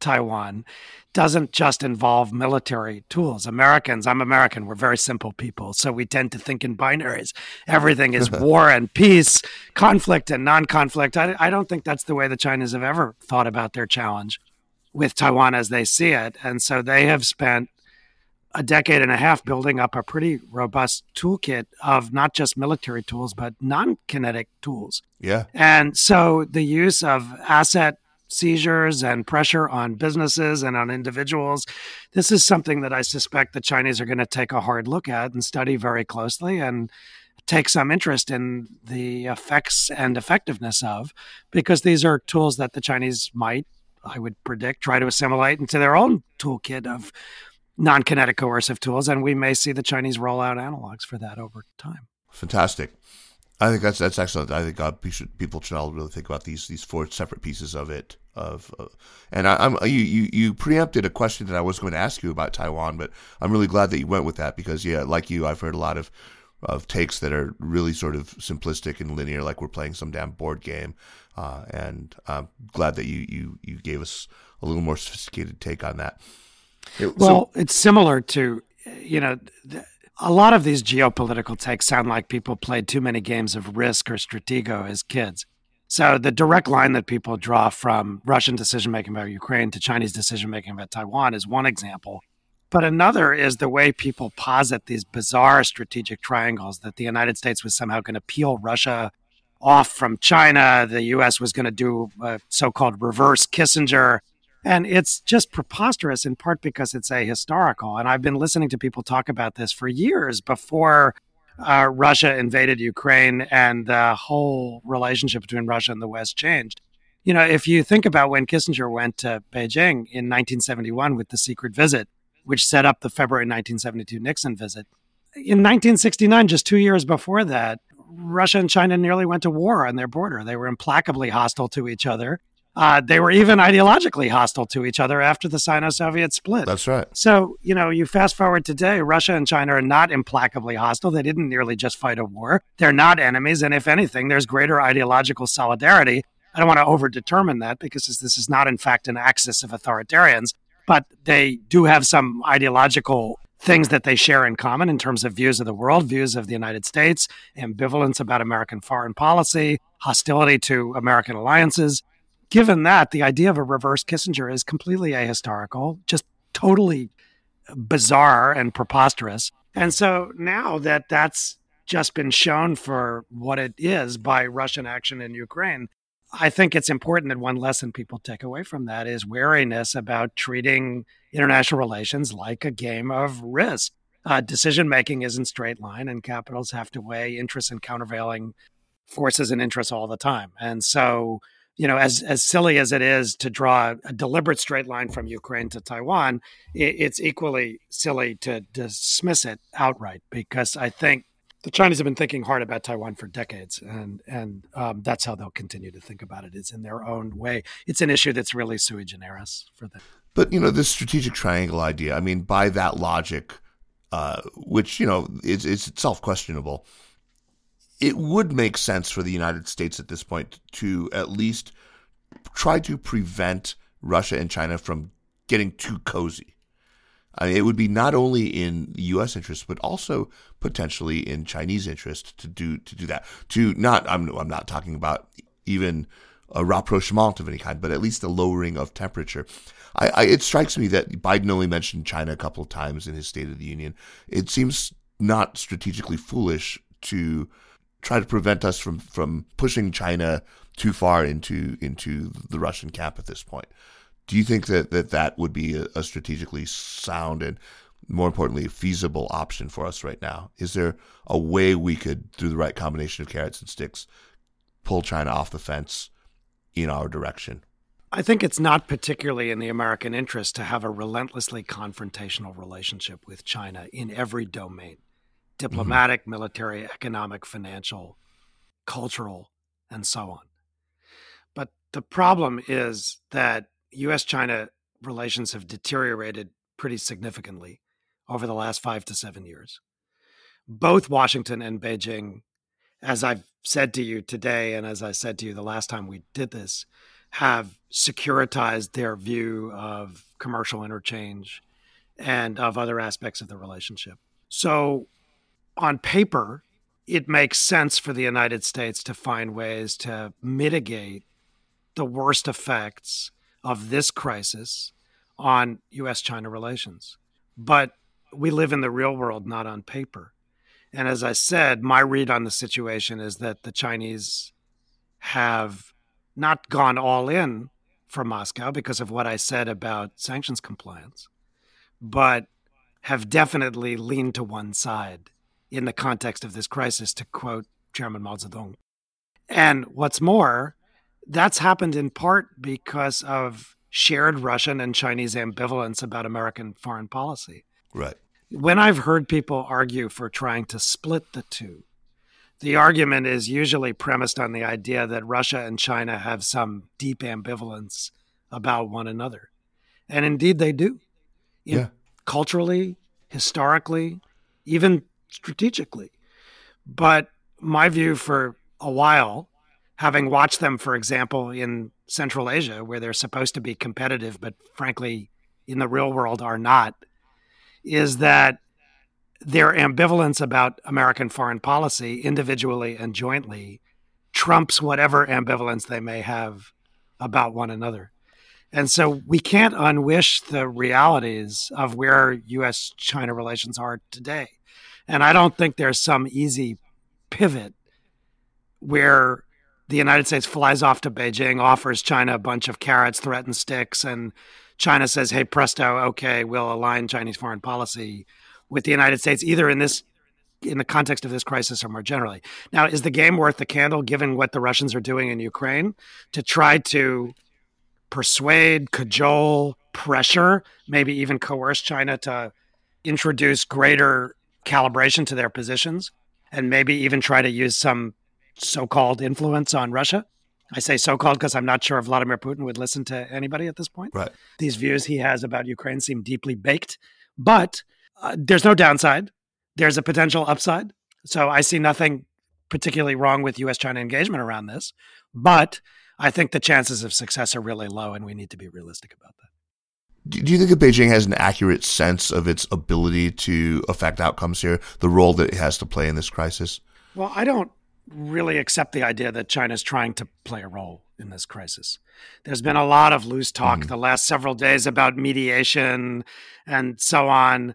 Taiwan doesn't just involve military tools. Americans, I'm American, we're very simple people. So we tend to think in binaries. Everything is war and peace, conflict and non conflict. I, I don't think that's the way the Chinese have ever thought about their challenge with Taiwan as they see it. And so they have spent a decade and a half building up a pretty robust toolkit of not just military tools, but non kinetic tools. Yeah. And so the use of asset seizures and pressure on businesses and on individuals. This is something that I suspect the Chinese are going to take a hard look at and study very closely and take some interest in the effects and effectiveness of, because these are tools that the Chinese might, I would predict, try to assimilate into their own toolkit of non kinetic coercive tools. And we may see the Chinese roll out analogs for that over time. Fantastic. I think that's that's excellent. I think uh, should, people should all really think about these these four separate pieces of it. Of uh, and I, am you, you you preempted a question that I was going to ask you about Taiwan, but I'm really glad that you went with that because yeah, like you, I've heard a lot of of takes that are really sort of simplistic and linear, like we're playing some damn board game. Uh, and I'm glad that you you you gave us a little more sophisticated take on that. It, well, so, it's similar to you know. The, a lot of these geopolitical takes sound like people played too many games of Risk or Stratego as kids. So the direct line that people draw from Russian decision making about Ukraine to Chinese decision making about Taiwan is one example. But another is the way people posit these bizarre strategic triangles that the United States was somehow going to peel Russia off from China. The US was going to do uh, a so called reverse Kissinger and it's just preposterous in part because it's a historical. And I've been listening to people talk about this for years before uh, Russia invaded Ukraine and the whole relationship between Russia and the West changed. You know, if you think about when Kissinger went to Beijing in 1971 with the secret visit, which set up the February 1972 Nixon visit, in 1969, just two years before that, Russia and China nearly went to war on their border. They were implacably hostile to each other. Uh, they were even ideologically hostile to each other after the Sino Soviet split. That's right. So, you know, you fast forward today, Russia and China are not implacably hostile. They didn't nearly just fight a war. They're not enemies. And if anything, there's greater ideological solidarity. I don't want to overdetermine that because this is not, in fact, an axis of authoritarians, but they do have some ideological things that they share in common in terms of views of the world, views of the United States, ambivalence about American foreign policy, hostility to American alliances given that, the idea of a reverse Kissinger is completely ahistorical, just totally bizarre and preposterous. And so now that that's just been shown for what it is by Russian action in Ukraine, I think it's important that one lesson people take away from that is wariness about treating international relations like a game of risk. Uh, decision making isn't straight line, and capitals have to weigh interests and countervailing forces and interests all the time. And so you know, as as silly as it is to draw a deliberate straight line from Ukraine to Taiwan, it, it's equally silly to dismiss it outright because I think the Chinese have been thinking hard about Taiwan for decades, and and um, that's how they'll continue to think about it. Is in their own way. It's an issue that's really sui generis for them. But you know, this strategic triangle idea. I mean, by that logic, uh, which you know is, is itself questionable it would make sense for the United States at this point to at least try to prevent Russia and China from getting too cozy. I mean, it would be not only in U.S. interest, but also potentially in Chinese interest to do to do that. To not, I'm I'm not talking about even a rapprochement of any kind, but at least a lowering of temperature. I, I, it strikes me that Biden only mentioned China a couple of times in his State of the Union. It seems not strategically foolish to try to prevent us from from pushing China too far into into the Russian camp at this point. Do you think that that, that would be a, a strategically sound and more importantly, feasible option for us right now? Is there a way we could, through the right combination of carrots and sticks, pull China off the fence in our direction? I think it's not particularly in the American interest to have a relentlessly confrontational relationship with China in every domain. Mm-hmm. diplomatic, mm-hmm. military, economic, financial, cultural, and so on. But the problem is that US China relations have deteriorated pretty significantly over the last five to seven years. Both Washington and Beijing, as I've said to you today, and as I said to you the last time we did this, have securitized their view of commercial interchange and of other aspects of the relationship. So on paper, it makes sense for the United States to find ways to mitigate the worst effects of this crisis on US China relations. But we live in the real world, not on paper. And as I said, my read on the situation is that the Chinese have not gone all in for Moscow because of what I said about sanctions compliance, but have definitely leaned to one side in the context of this crisis, to quote Chairman Mao Zedong. And what's more, that's happened in part because of shared Russian and Chinese ambivalence about American foreign policy. Right. When I've heard people argue for trying to split the two, the argument is usually premised on the idea that Russia and China have some deep ambivalence about one another. And indeed they do. In, yeah. Culturally, historically, even strategically. But my view for a while, having watched them, for example, in Central Asia, where they're supposed to be competitive, but frankly, in the real world are not, is that their ambivalence about American foreign policy, individually and jointly, trumps whatever ambivalence they may have about one another. And so we can't unwish the realities of where US China relations are today. And I don't think there's some easy pivot where the United States flies off to Beijing, offers China a bunch of carrots, threatens sticks, and China says, hey, presto, okay, we'll align Chinese foreign policy with the United States, either in this in the context of this crisis or more generally. Now, is the game worth the candle given what the Russians are doing in Ukraine to try to persuade, cajole, pressure, maybe even coerce China to introduce greater calibration to their positions and maybe even try to use some so called influence on Russia? I say so called because I'm not sure if Vladimir Putin would listen to anybody at this point. Right. These views he has about Ukraine seem deeply baked, but uh, there's no downside. There's a potential upside. So I see nothing particularly wrong with US China engagement around this, but I think the chances of success are really low and we need to be realistic about that. Do you think that Beijing has an accurate sense of its ability to affect outcomes here, the role that it has to play in this crisis? Well, I don't really accept the idea that China is trying to play a role in this crisis. There's been a lot of loose talk mm. the last several days about mediation and so on.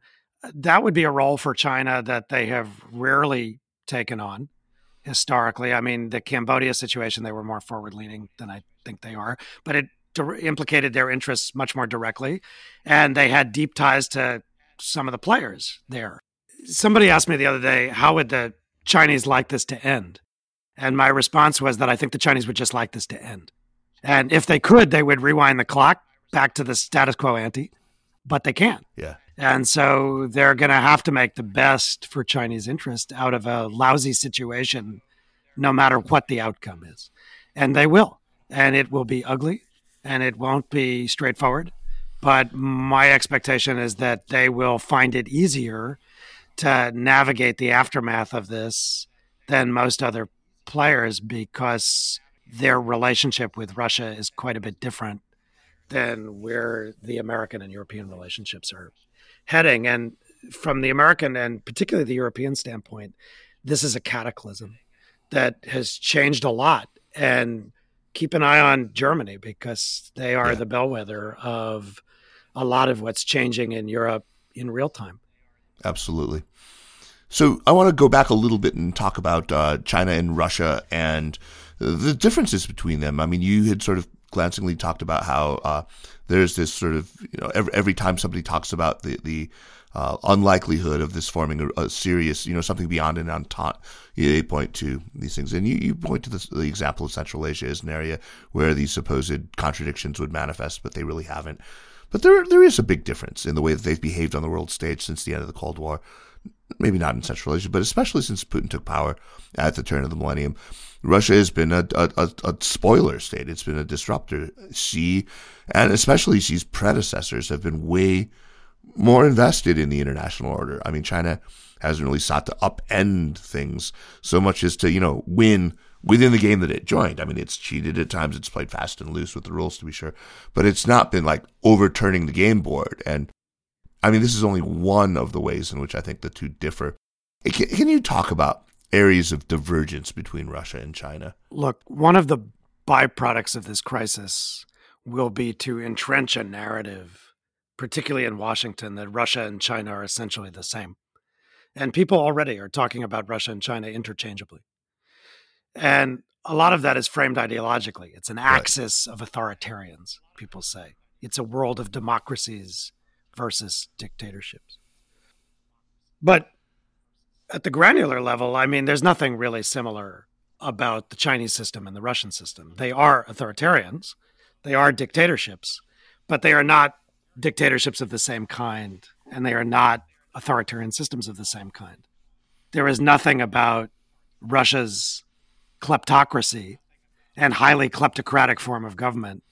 That would be a role for China that they have rarely taken on historically. I mean, the Cambodia situation, they were more forward leaning than I think they are, but it implicated their interests much more directly. And they had deep ties to some of the players there. Somebody asked me the other day, how would the Chinese like this to end? And my response was that I think the Chinese would just like this to end. And if they could, they would rewind the clock back to the status quo ante, but they can't. Yeah. And so they're going to have to make the best for Chinese interest out of a lousy situation, no matter what the outcome is. And they will. And it will be ugly and it won't be straightforward. But my expectation is that they will find it easier to navigate the aftermath of this than most other players because their relationship with Russia is quite a bit different than where the American and European relationships are heading. And from the American and particularly the European standpoint, this is a cataclysm that has changed a lot. And keep an eye on Germany because they are yeah. the bellwether of a lot of what's changing in Europe in real time. Absolutely. So I want to go back a little bit and talk about uh, China and Russia and the differences between them. I mean, you had sort of glancingly talked about how uh, there's this sort of you know every, every time somebody talks about the the uh, unlikelihood of this forming a, a, serious, you know, something beyond an entente. They point to these things, and you, you point to the, example of Central Asia as an area where these supposed contradictions would manifest, but they really haven't. But there there is a big difference in the way that they've behaved on the world stage since the end of the Cold War. Maybe not in Central Asia, but especially since Putin took power at the turn of the millennium. Russia has been a, a, a, spoiler state. It's been a disruptor. Xi, and especially Xi's predecessors, have been way more invested in the international order. I mean, China hasn't really sought to upend things so much as to, you know, win within the game that it joined. I mean, it's cheated at times, it's played fast and loose with the rules to be sure, but it's not been like overturning the game board. And I mean, this is only one of the ways in which I think the two differ. Can, can you talk about areas of divergence between Russia and China? Look, one of the byproducts of this crisis will be to entrench a narrative particularly in Washington, that Russia and China are essentially the same. And people already are talking about Russia and China interchangeably. And a lot of that is framed ideologically. It's an axis right. of authoritarians, people say. It's a world of democracies versus dictatorships. But at the granular level, I mean, there's nothing really similar about the Chinese system and the Russian system. They are authoritarians, they are dictatorships, but they are not dictatorships of the same kind, and they are not authoritarian systems of the same kind. There is nothing about Russia's kleptocracy and highly kleptocratic form of government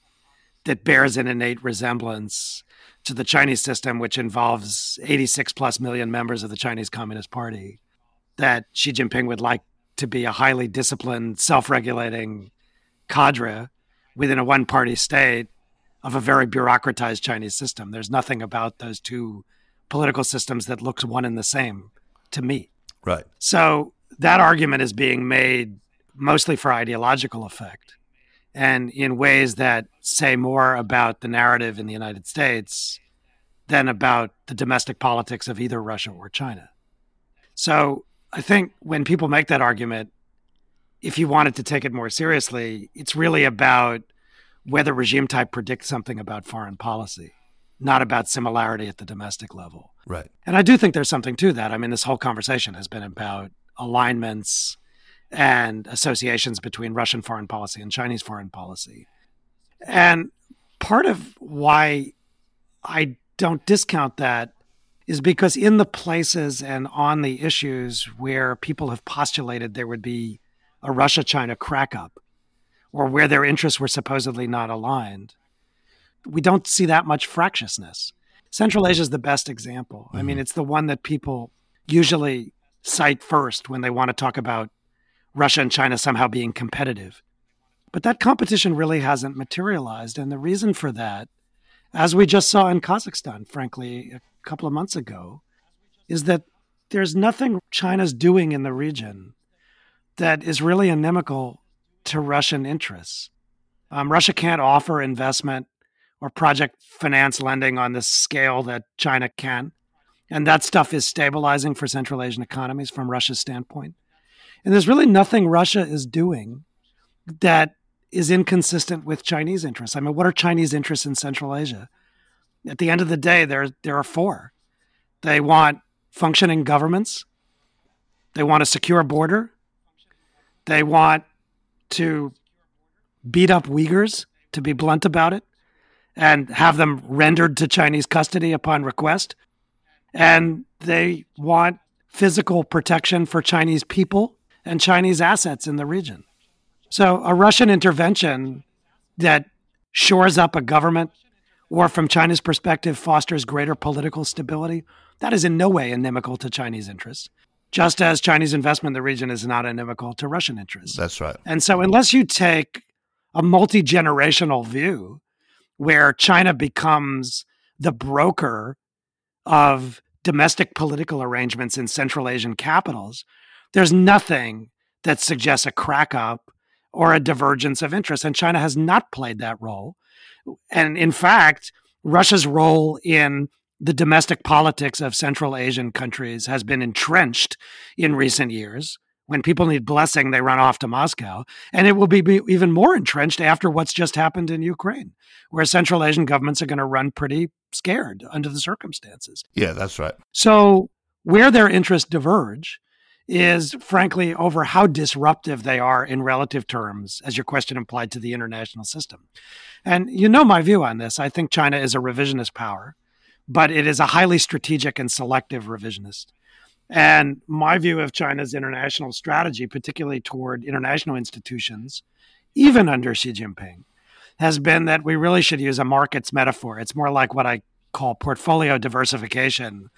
that bears an innate resemblance to the Chinese system, which involves 86 plus million members of the Chinese Communist Party, that Xi Jinping would like to be a highly disciplined, self regulating cadre within a one party state of a very bureaucratized Chinese system. There's nothing about those two political systems that looks one and the same to me. Right. So that argument is being made mostly for ideological effect and in ways that say more about the narrative in the United States than about the domestic politics of either Russia or China. So I think when people make that argument, if you wanted to take it more seriously, it's really about whether regime type predicts something about foreign policy, not about similarity at the domestic level. Right. And I do think there's something to that. I mean, this whole conversation has been about alignments and associations between Russian foreign policy and Chinese foreign policy. And part of why I don't discount that is because in the places and on the issues where people have postulated there would be a Russia China crack up, or where their interests were supposedly not aligned, we don't see that much fractiousness. Central Asia is the best example. Mm-hmm. I mean, mm-hmm. it's the one that people usually cite first when they want to talk about Russia and China somehow being competitive. But that competition really hasn't materialized. And the reason for that, as we just saw in Kazakhstan, frankly, a couple of months ago, is that there's nothing China's doing in the region that is really inimical to Russian interests. Um, Russia can't offer investment or project finance lending on the scale that China can. And that stuff is stabilizing for Central Asian economies from Russia's standpoint. And there's really nothing Russia is doing that is inconsistent with Chinese interests. I mean, what are Chinese interests in Central Asia? At the end of the day, there, there are four. They want functioning governments, they want a secure border, they want to beat up Uyghurs, to be blunt about it, and have them rendered to Chinese custody upon request. And they want physical protection for Chinese people and Chinese assets in the region. So a Russian intervention that shores up a government or from China's perspective fosters greater political stability, that is in no way inimical to Chinese interests. Just as Chinese investment in the region is not inimical to Russian interests. That's right. And so unless you take a multi-generational view where China becomes the broker of domestic political arrangements in Central Asian capitals, there's nothing that suggests a crack up or a divergence of interest. And China has not played that role. And in fact, Russia's role in the domestic politics of Central Asian countries has been entrenched in recent years. When people need blessing, they run off to Moscow. And it will be, be even more entrenched after what's just happened in Ukraine, where Central Asian governments are going to run pretty scared under the circumstances. Yeah, that's right. So, where their interests diverge is frankly over how disruptive they are in relative terms, as your question implied to the international system. And you know my view on this. I think China is a revisionist power, but it is a highly strategic and selective revisionist. And my view of China's international strategy, particularly toward international institutions, even under Xi Jinping, has been that we really should use a markets metaphor. It's more like what I call portfolio diversification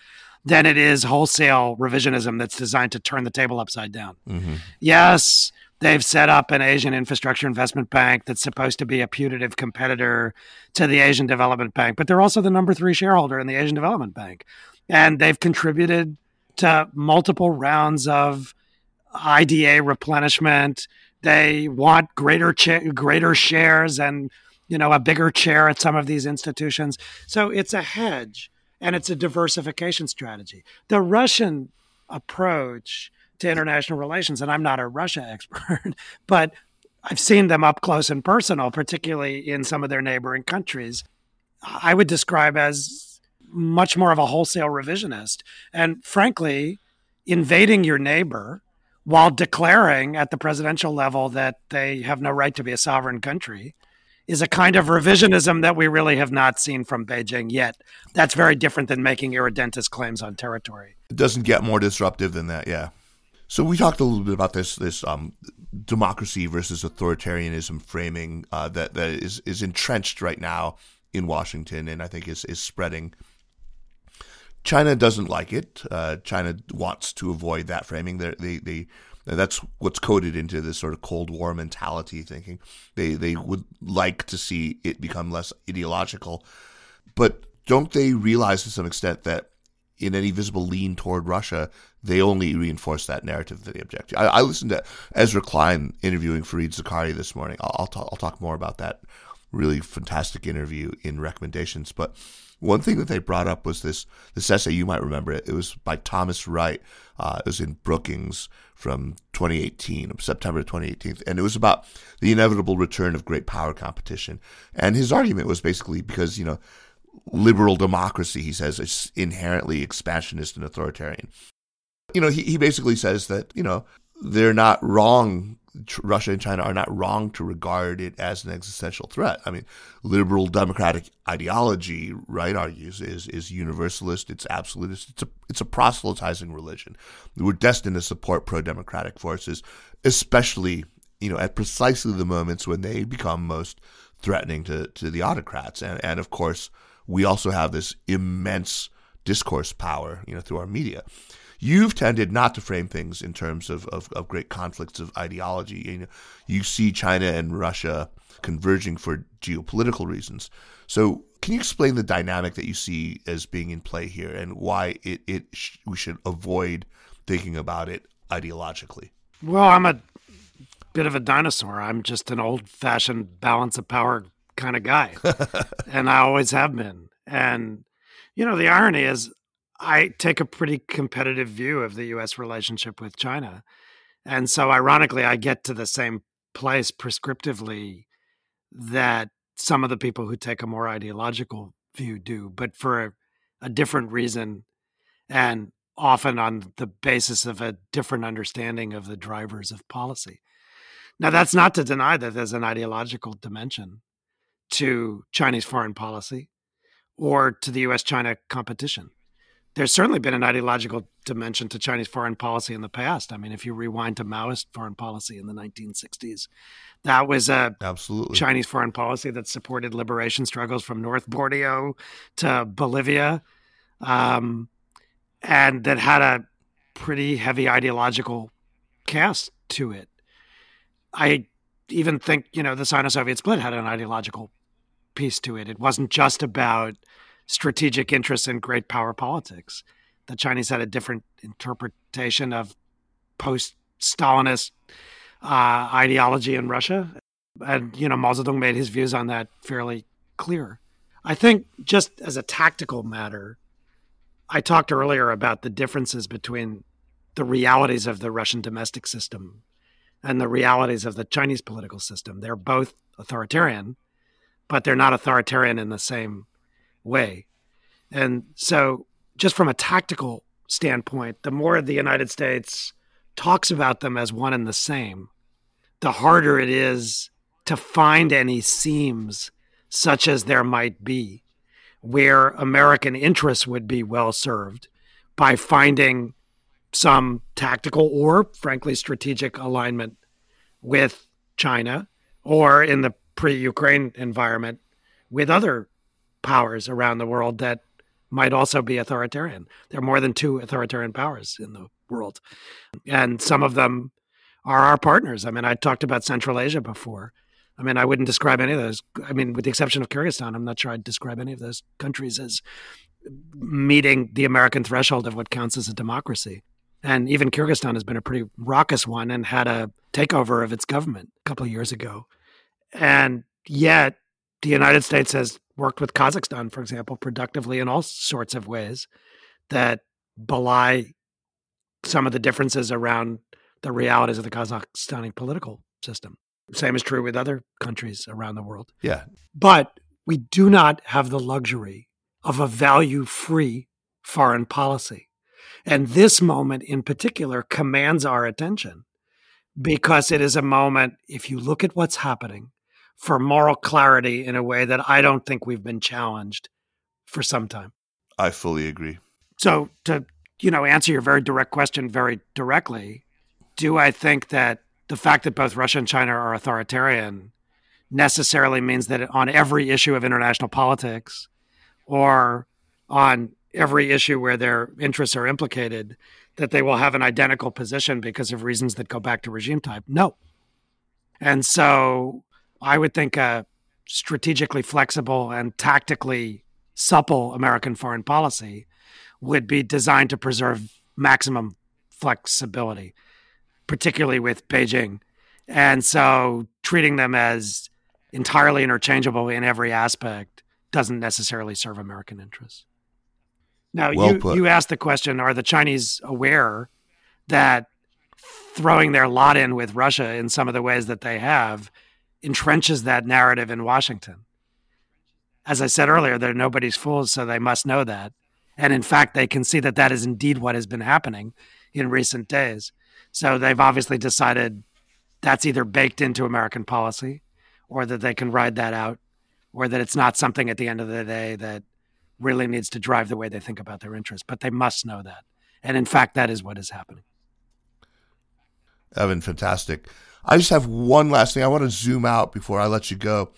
than it is wholesale revisionism that's designed to turn the table upside down. Mm-hmm. Yes, they've set up an Asian infrastructure investment bank that's supposed to be a putative competitor to the Asian Development Bank, but they're also the number three shareholder in the Asian Development Bank. And they've contributed to multiple rounds of IDA replenishment. They want greater cha- greater shares and you know a bigger chair at some of these institutions. So it's a hedge and it's a diversification strategy. The Russian approach to international relations, and I'm not a Russia expert, but I've seen them up close and personal, particularly in some of their neighboring countries. I would describe as much more of a wholesale revisionist. And frankly, invading your neighbor while declaring at the presidential level that they have no right to be a sovereign country is a kind of revisionism that we really have not seen from Beijing yet. That's very different than making irredentist claims on territory. It doesn't get more disruptive than that, yeah. So we talked a little bit about this this um, democracy versus authoritarianism framing uh, that that is is entrenched right now in Washington, and I think is is spreading. China doesn't like it. Uh, China wants to avoid that framing. They they, they that's what's coded into this sort of Cold War mentality thinking. They they would like to see it become less ideological, but don't they realize to some extent that in any visible lean toward Russia, they only reinforce that narrative that they object to. I, I listened to Ezra Klein interviewing Fareed Zakaria this morning. I'll, I'll, talk, I'll talk more about that really fantastic interview in recommendations. But one thing that they brought up was this this essay. You might remember it. It was by Thomas Wright. Uh, it was in Brookings from 2018, September 2018, and it was about the inevitable return of great power competition. And his argument was basically because you know liberal democracy, he says, is inherently expansionist and authoritarian. You know, he, he basically says that you know they're not wrong Russia and China are not wrong to regard it as an existential threat. I mean, liberal democratic ideology, right, argues is is universalist, it's absolutist, it's a it's a proselytizing religion. We're destined to support pro democratic forces, especially you know, at precisely the moments when they become most threatening to, to the autocrats. And, and of course, we also have this immense discourse power, you know, through our media. You've tended not to frame things in terms of, of, of great conflicts of ideology. You, know, you see China and Russia converging for geopolitical reasons. So, can you explain the dynamic that you see as being in play here and why it, it sh- we should avoid thinking about it ideologically? Well, I'm a bit of a dinosaur. I'm just an old fashioned balance of power kind of guy. and I always have been. And, you know, the irony is I take a pretty competitive view of the US relationship with China. And so, ironically, I get to the same place prescriptively that some of the people who take a more ideological view do, but for a, a different reason and often on the basis of a different understanding of the drivers of policy. Now, that's not to deny that there's an ideological dimension to Chinese foreign policy or to the US China competition. There's certainly been an ideological dimension to Chinese foreign policy in the past. I mean, if you rewind to Maoist foreign policy in the 1960s, that was a absolutely Chinese foreign policy that supported liberation struggles from North Borneo to Bolivia, um, and that had a pretty heavy ideological cast to it. I even think, you know, the Sino Soviet split had an ideological piece to it. It wasn't just about strategic interests in great power politics. The Chinese had a different interpretation of post Stalinist uh, ideology in Russia. And, you know, Mao Zedong made his views on that fairly clear. I think just as a tactical matter, I talked earlier about the differences between the realities of the Russian domestic system and the realities of the Chinese political system. They're both authoritarian, but they're not authoritarian in the same way. And so, just from a tactical standpoint, the more the United States talks about them as one and the same, the harder it is to find any seams such as there might be where American interests would be well served by finding some tactical or, frankly, strategic alignment with China or in the pre Ukraine environment with other powers around the world that might also be authoritarian. There are more than two authoritarian powers in the world. And some of them are our partners. I mean, I talked about Central Asia before. I mean, I wouldn't describe any of those. I mean, with the exception of Kyrgyzstan, I'm not sure I'd describe any of those countries as meeting the American threshold of what counts as a democracy. And even Kyrgyzstan has been a pretty raucous one and had a takeover of its government a couple of years ago. And yet, the United States has worked with Kazakhstan, for example, productively in all sorts of ways that belie some of the differences around the realities of the Kazakhstani political system. Same is true with other countries around the world. Yeah. But we do not have the luxury of a value free foreign policy. And this moment in particular commands our attention because it is a moment, if you look at what's happening, for moral clarity in a way that I don't think we've been challenged for some time. I fully agree. So, to you know, answer your very direct question very directly, do I think that the fact that both Russia and China are authoritarian necessarily means that on every issue of international politics or on every issue where their interests are implicated that they will have an identical position because of reasons that go back to regime type. No. And so I would think a strategically flexible and tactically supple American foreign policy would be designed to preserve maximum flexibility, particularly with Beijing. And so treating them as entirely interchangeable in every aspect doesn't necessarily serve American interests. Now, well you, you asked the question Are the Chinese aware that throwing their lot in with Russia in some of the ways that they have entrenches that narrative in Washington? As I said earlier, they're nobody's fools, so they must know that. And in fact, they can see that that is indeed what has been happening in recent days. So they've obviously decided that's either baked into American policy or that they can ride that out or that it's not something at the end of the day that really needs to drive the way they think about their interests. But they must know that. And in fact, that is what is happening. Evan, fantastic. I just have one last thing. I want to zoom out before I let you go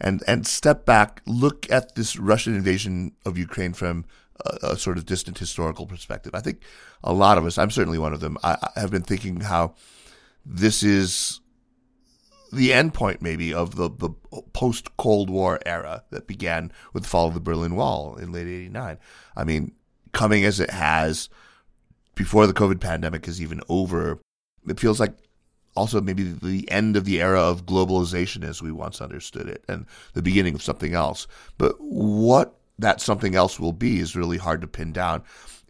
and, and step back, look at this Russian invasion of Ukraine from a, a sort of distant historical perspective. I think a lot of us, I'm certainly one of them, I, I have been thinking how this is the end point maybe of the, the post Cold War era that began with the fall of the Berlin Wall in late 89. I mean, coming as it has before the COVID pandemic is even over, it feels like also maybe the end of the era of globalization as we once understood it and the beginning of something else. But what that something else will be is really hard to pin down.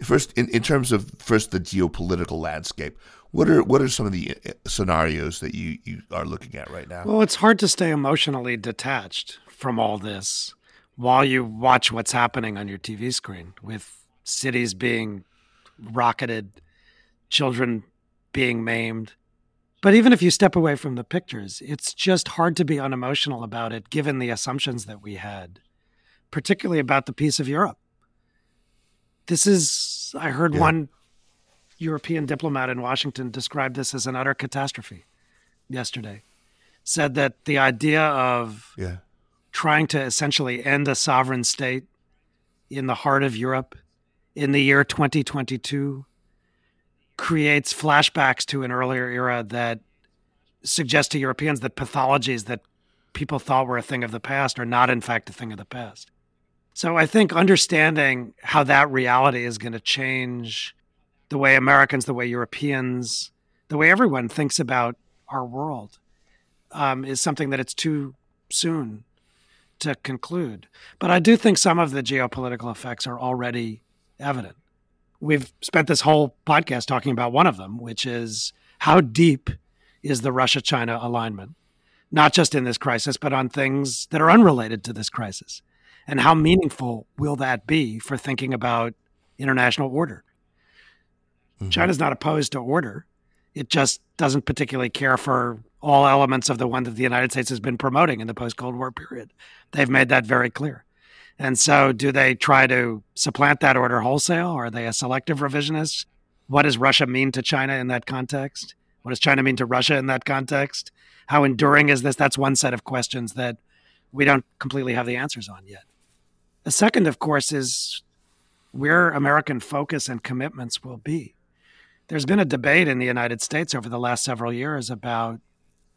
First, in, in terms of first the geopolitical landscape, what are what are some of the uh, scenarios that you, you are looking at right now? Well, it's hard to stay emotionally detached from all this while you watch what's happening on your TV screen with cities being rocketed, children being maimed. But even if you step away from the pictures, it's just hard to be unemotional about it given the assumptions that we had, particularly about the peace of Europe. This is, I heard yeah. one European diplomat in Washington describe this as an utter catastrophe yesterday. Said that the idea of yeah. trying to essentially end a sovereign state in the heart of Europe in the year 2022 creates flashbacks to an earlier era that suggest to Europeans that pathologies that people thought were a thing of the past are not, in fact, a thing of the past. So I think understanding how that reality is going to change the way Americans, the way Europeans, the way everyone thinks about our world um, is something that it's too soon to conclude. But I do think some of the geopolitical effects are already evident. We've spent this whole podcast talking about one of them, which is how deep is the Russia China alignment, not just in this crisis, but on things that are unrelated to this crisis. And how meaningful will that be for thinking about international order? Mm-hmm. China's not opposed to order. It just doesn't particularly care for all elements of the one that the United States has been promoting in the post Cold War period. They've made that very clear. And so, do they try to supplant that order wholesale? Are they a selective revisionist? What does Russia mean to China in that context? What does China mean to Russia in that context? How enduring is this? That's one set of questions that we don't completely have the answers on yet. The second, of course, is where American focus and commitments will be there's been a debate in the United States over the last several years about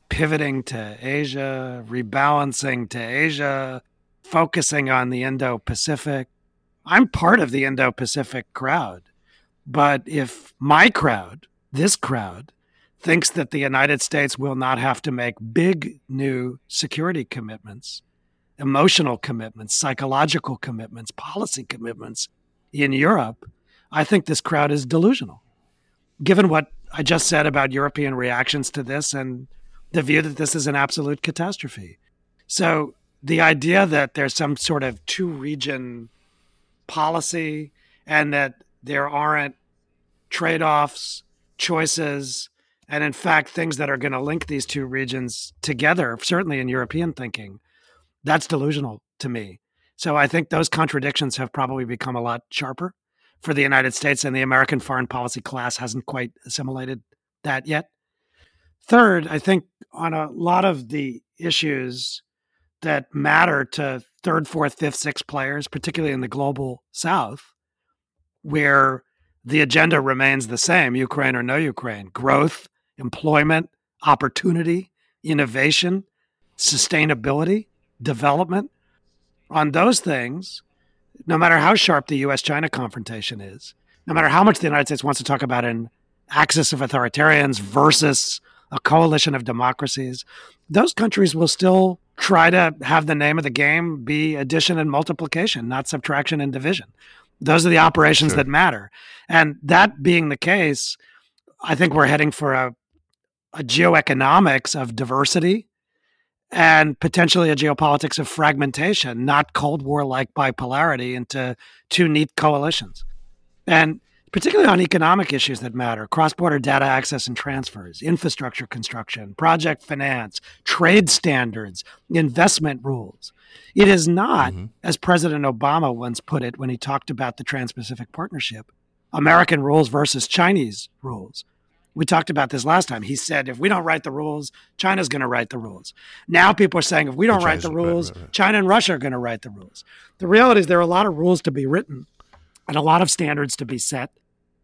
pivoting to Asia, rebalancing to Asia, focusing on the Indo Pacific. I'm part of the Indo Pacific crowd. But if my crowd, this crowd, thinks that the United States will not have to make big new security commitments, emotional commitments, psychological commitments, policy commitments in Europe, I think this crowd is delusional given what I just said about European reactions to this and the view that this is an absolute catastrophe. So the idea that there's some sort of two region policy and that there aren't trade offs, choices, and in fact, things that are going to link these two regions together, certainly in European thinking, that's delusional to me. So I think those contradictions have probably become a lot sharper for the United States, and the American foreign policy class hasn't quite assimilated that yet. Third, I think on a lot of the issues that matter to third, fourth, fifth, sixth players, particularly in the global south, where the agenda remains the same Ukraine or no Ukraine growth, employment, opportunity, innovation, sustainability, development. On those things, no matter how sharp the US China confrontation is, no matter how much the United States wants to talk about an axis of authoritarians versus a coalition of democracies, those countries will still try to have the name of the game be addition and multiplication, not subtraction and division. Those are the operations sure. that matter. And that being the case, I think we're heading for a, a geoeconomics of diversity and potentially a geopolitics of fragmentation, not Cold War like bipolarity into two neat coalitions. And particularly on economic issues that matter cross border data access and transfers, infrastructure construction, project finance, trade standards, investment rules. It is not, mm-hmm. as President Obama once put it when he talked about the Trans Pacific Partnership, American rules versus Chinese rules. We talked about this last time. He said, if we don't write the rules, China's going to write the rules. Now people are saying, if we don't write the rules, right, right, right. China and Russia are going to write the rules. The reality is there are a lot of rules to be written and a lot of standards to be set.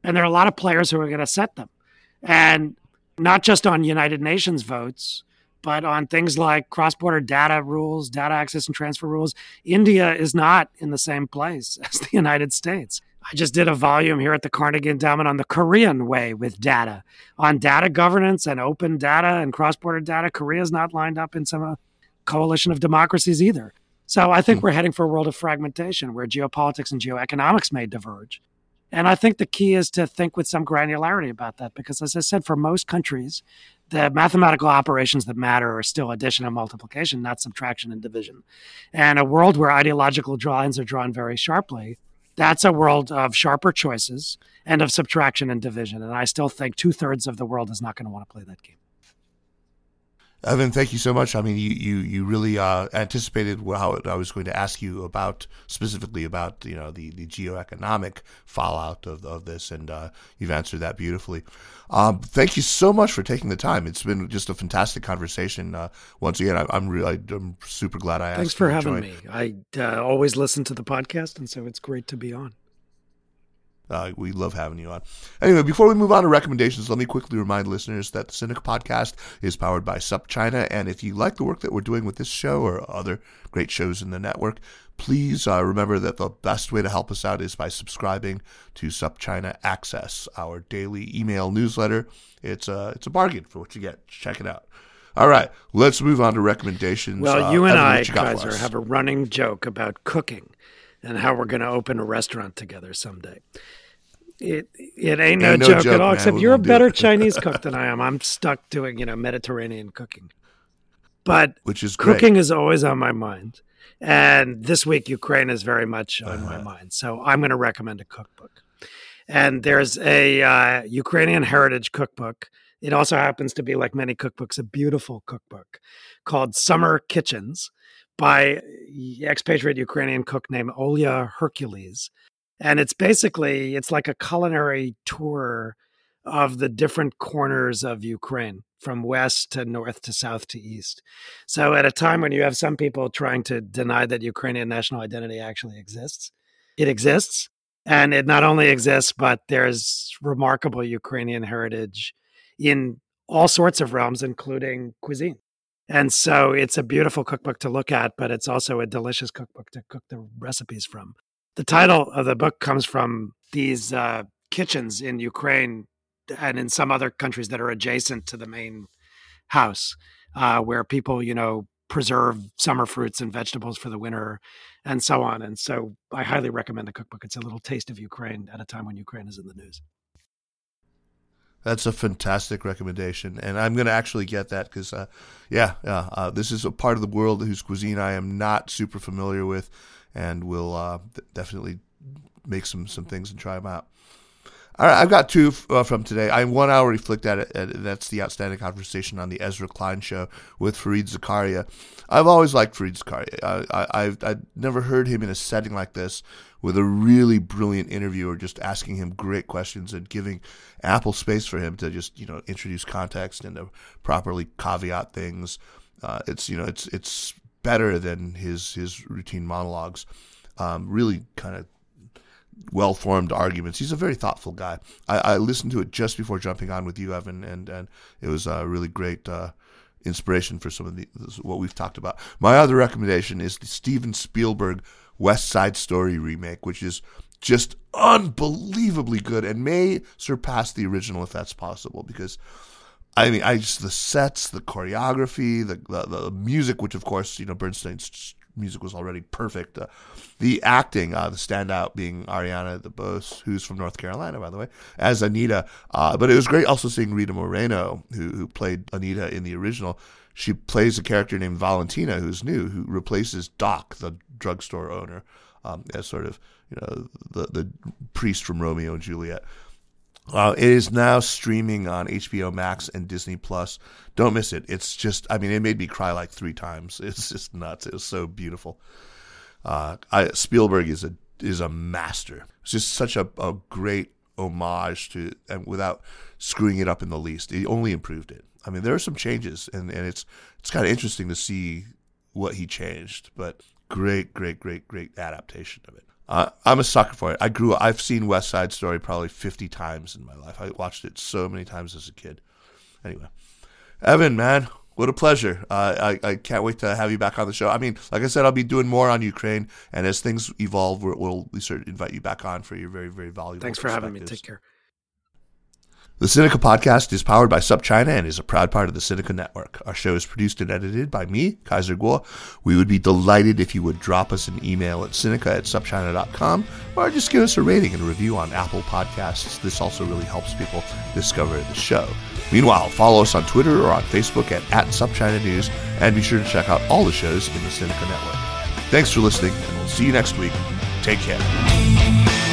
And there are a lot of players who are going to set them. And not just on United Nations votes, but on things like cross border data rules, data access and transfer rules. India is not in the same place as the United States. I just did a volume here at the Carnegie Endowment on the Korean way with data, on data governance and open data and cross border data. Korea is not lined up in some uh, coalition of democracies either. So I think mm. we're heading for a world of fragmentation where geopolitics and geoeconomics may diverge. And I think the key is to think with some granularity about that because, as I said, for most countries, the mathematical operations that matter are still addition and multiplication, not subtraction and division. And a world where ideological lines are drawn very sharply, that's a world of sharper choices and of subtraction and division. And I still think two thirds of the world is not going to want to play that game. Evan, thank you so much. I mean, you you, you really uh, anticipated how I was going to ask you about specifically about you know the, the geoeconomic fallout of, of this, and uh, you've answered that beautifully. Um, thank you so much for taking the time. It's been just a fantastic conversation. Uh, once again, I, am really I'm super glad I asked. Thanks for having me. I uh, always listen to the podcast, and so it's great to be on. Uh, we love having you on. Anyway, before we move on to recommendations, let me quickly remind listeners that the Sinica podcast is powered by SupChina. And if you like the work that we're doing with this show or other great shows in the network, please uh, remember that the best way to help us out is by subscribing to SupChina Access, our daily email newsletter. It's a, it's a bargain for what you get. Check it out. All right, let's move on to recommendations. Well, uh, you and Evan, I, Kaiser, have a running joke about cooking and how we're going to open a restaurant together someday. It it ain't no, ain't no joke, joke, at all. Man. Except you're a better Chinese cook than I am. I'm stuck doing you know Mediterranean cooking, but which is cooking great. is always on my mind. And this week Ukraine is very much on uh-huh. my mind. So I'm going to recommend a cookbook. And there's a uh, Ukrainian heritage cookbook. It also happens to be like many cookbooks, a beautiful cookbook called Summer Kitchens by expatriate Ukrainian cook named Olia Hercules and it's basically it's like a culinary tour of the different corners of Ukraine from west to north to south to east. So at a time when you have some people trying to deny that Ukrainian national identity actually exists, it exists. And it not only exists, but there's remarkable Ukrainian heritage in all sorts of realms, including cuisine. And so it's a beautiful cookbook to look at, but it's also a delicious cookbook to cook the recipes from. The title of the book comes from these uh, kitchens in Ukraine and in some other countries that are adjacent to the main house, uh, where people, you know, preserve summer fruits and vegetables for the winter and so on. And so I highly recommend the cookbook. It's a little taste of Ukraine at a time when Ukraine is in the news. That's a fantastic recommendation, and I'm going to actually get that because, uh, yeah, uh, this is a part of the world whose cuisine I am not super familiar with and we'll uh, definitely make some some things and try them out. All right, I've got two uh, from today. I one I already flicked at it. At, that's the outstanding conversation on the Ezra Klein show with Fareed Zakaria. I've always liked Fareed Zakaria. I, have I've never heard him in a setting like this with a really brilliant interviewer just asking him great questions and giving ample space for him to just you know introduce context and to properly caveat things. Uh, it's you know it's it's better than his his routine monologues. Um, really kind of well formed arguments. He's a very thoughtful guy. I, I, listened to it just before jumping on with you, Evan, and and it was a really great uh, inspiration for some of the what we've talked about. My other recommendation is the Steven Spielberg West Side Story remake, which is just unbelievably good and may surpass the original if that's possible because I mean, I just the sets, the choreography, the the, the music, which of course you know Bernstein's music was already perfect. Uh, the acting, uh, the standout being Ariana DeBose, who's from North Carolina, by the way, as Anita. Uh, but it was great also seeing Rita Moreno, who who played Anita in the original. She plays a character named Valentina, who's new, who replaces Doc, the drugstore owner, um, as sort of you know the the priest from Romeo and Juliet. Uh, it is now streaming on HBO Max and Disney Plus. Don't miss it. It's just, I mean, it made me cry like three times. It's just nuts. It was so beautiful. Uh, I, Spielberg is a is a master. It's just such a, a great homage to and without screwing it up in the least. He only improved it. I mean, there are some changes, and, and it's it's kind of interesting to see what he changed. But great, great, great, great adaptation of it. Uh, I'm a sucker for it. I grew. I've seen West Side Story probably 50 times in my life. I watched it so many times as a kid. Anyway, Evan, man, what a pleasure. Uh, I, I can't wait to have you back on the show. I mean, like I said, I'll be doing more on Ukraine, and as things evolve, we'll, we'll we invite you back on for your very, very valuable. Thanks for having me. Take care. The Sinica podcast is powered by SupChina and is a proud part of the Sinica Network. Our show is produced and edited by me, Kaiser Kuo. We would be delighted if you would drop us an email at Sinica at SupChina.com or just give us a rating and a review on Apple Podcasts. This also really helps people discover the show. Meanwhile, follow us on Twitter or on Facebook at, at SupChina News and be sure to check out all the shows in the Sinica Network. Thanks for listening, and we'll see you next week. Take care.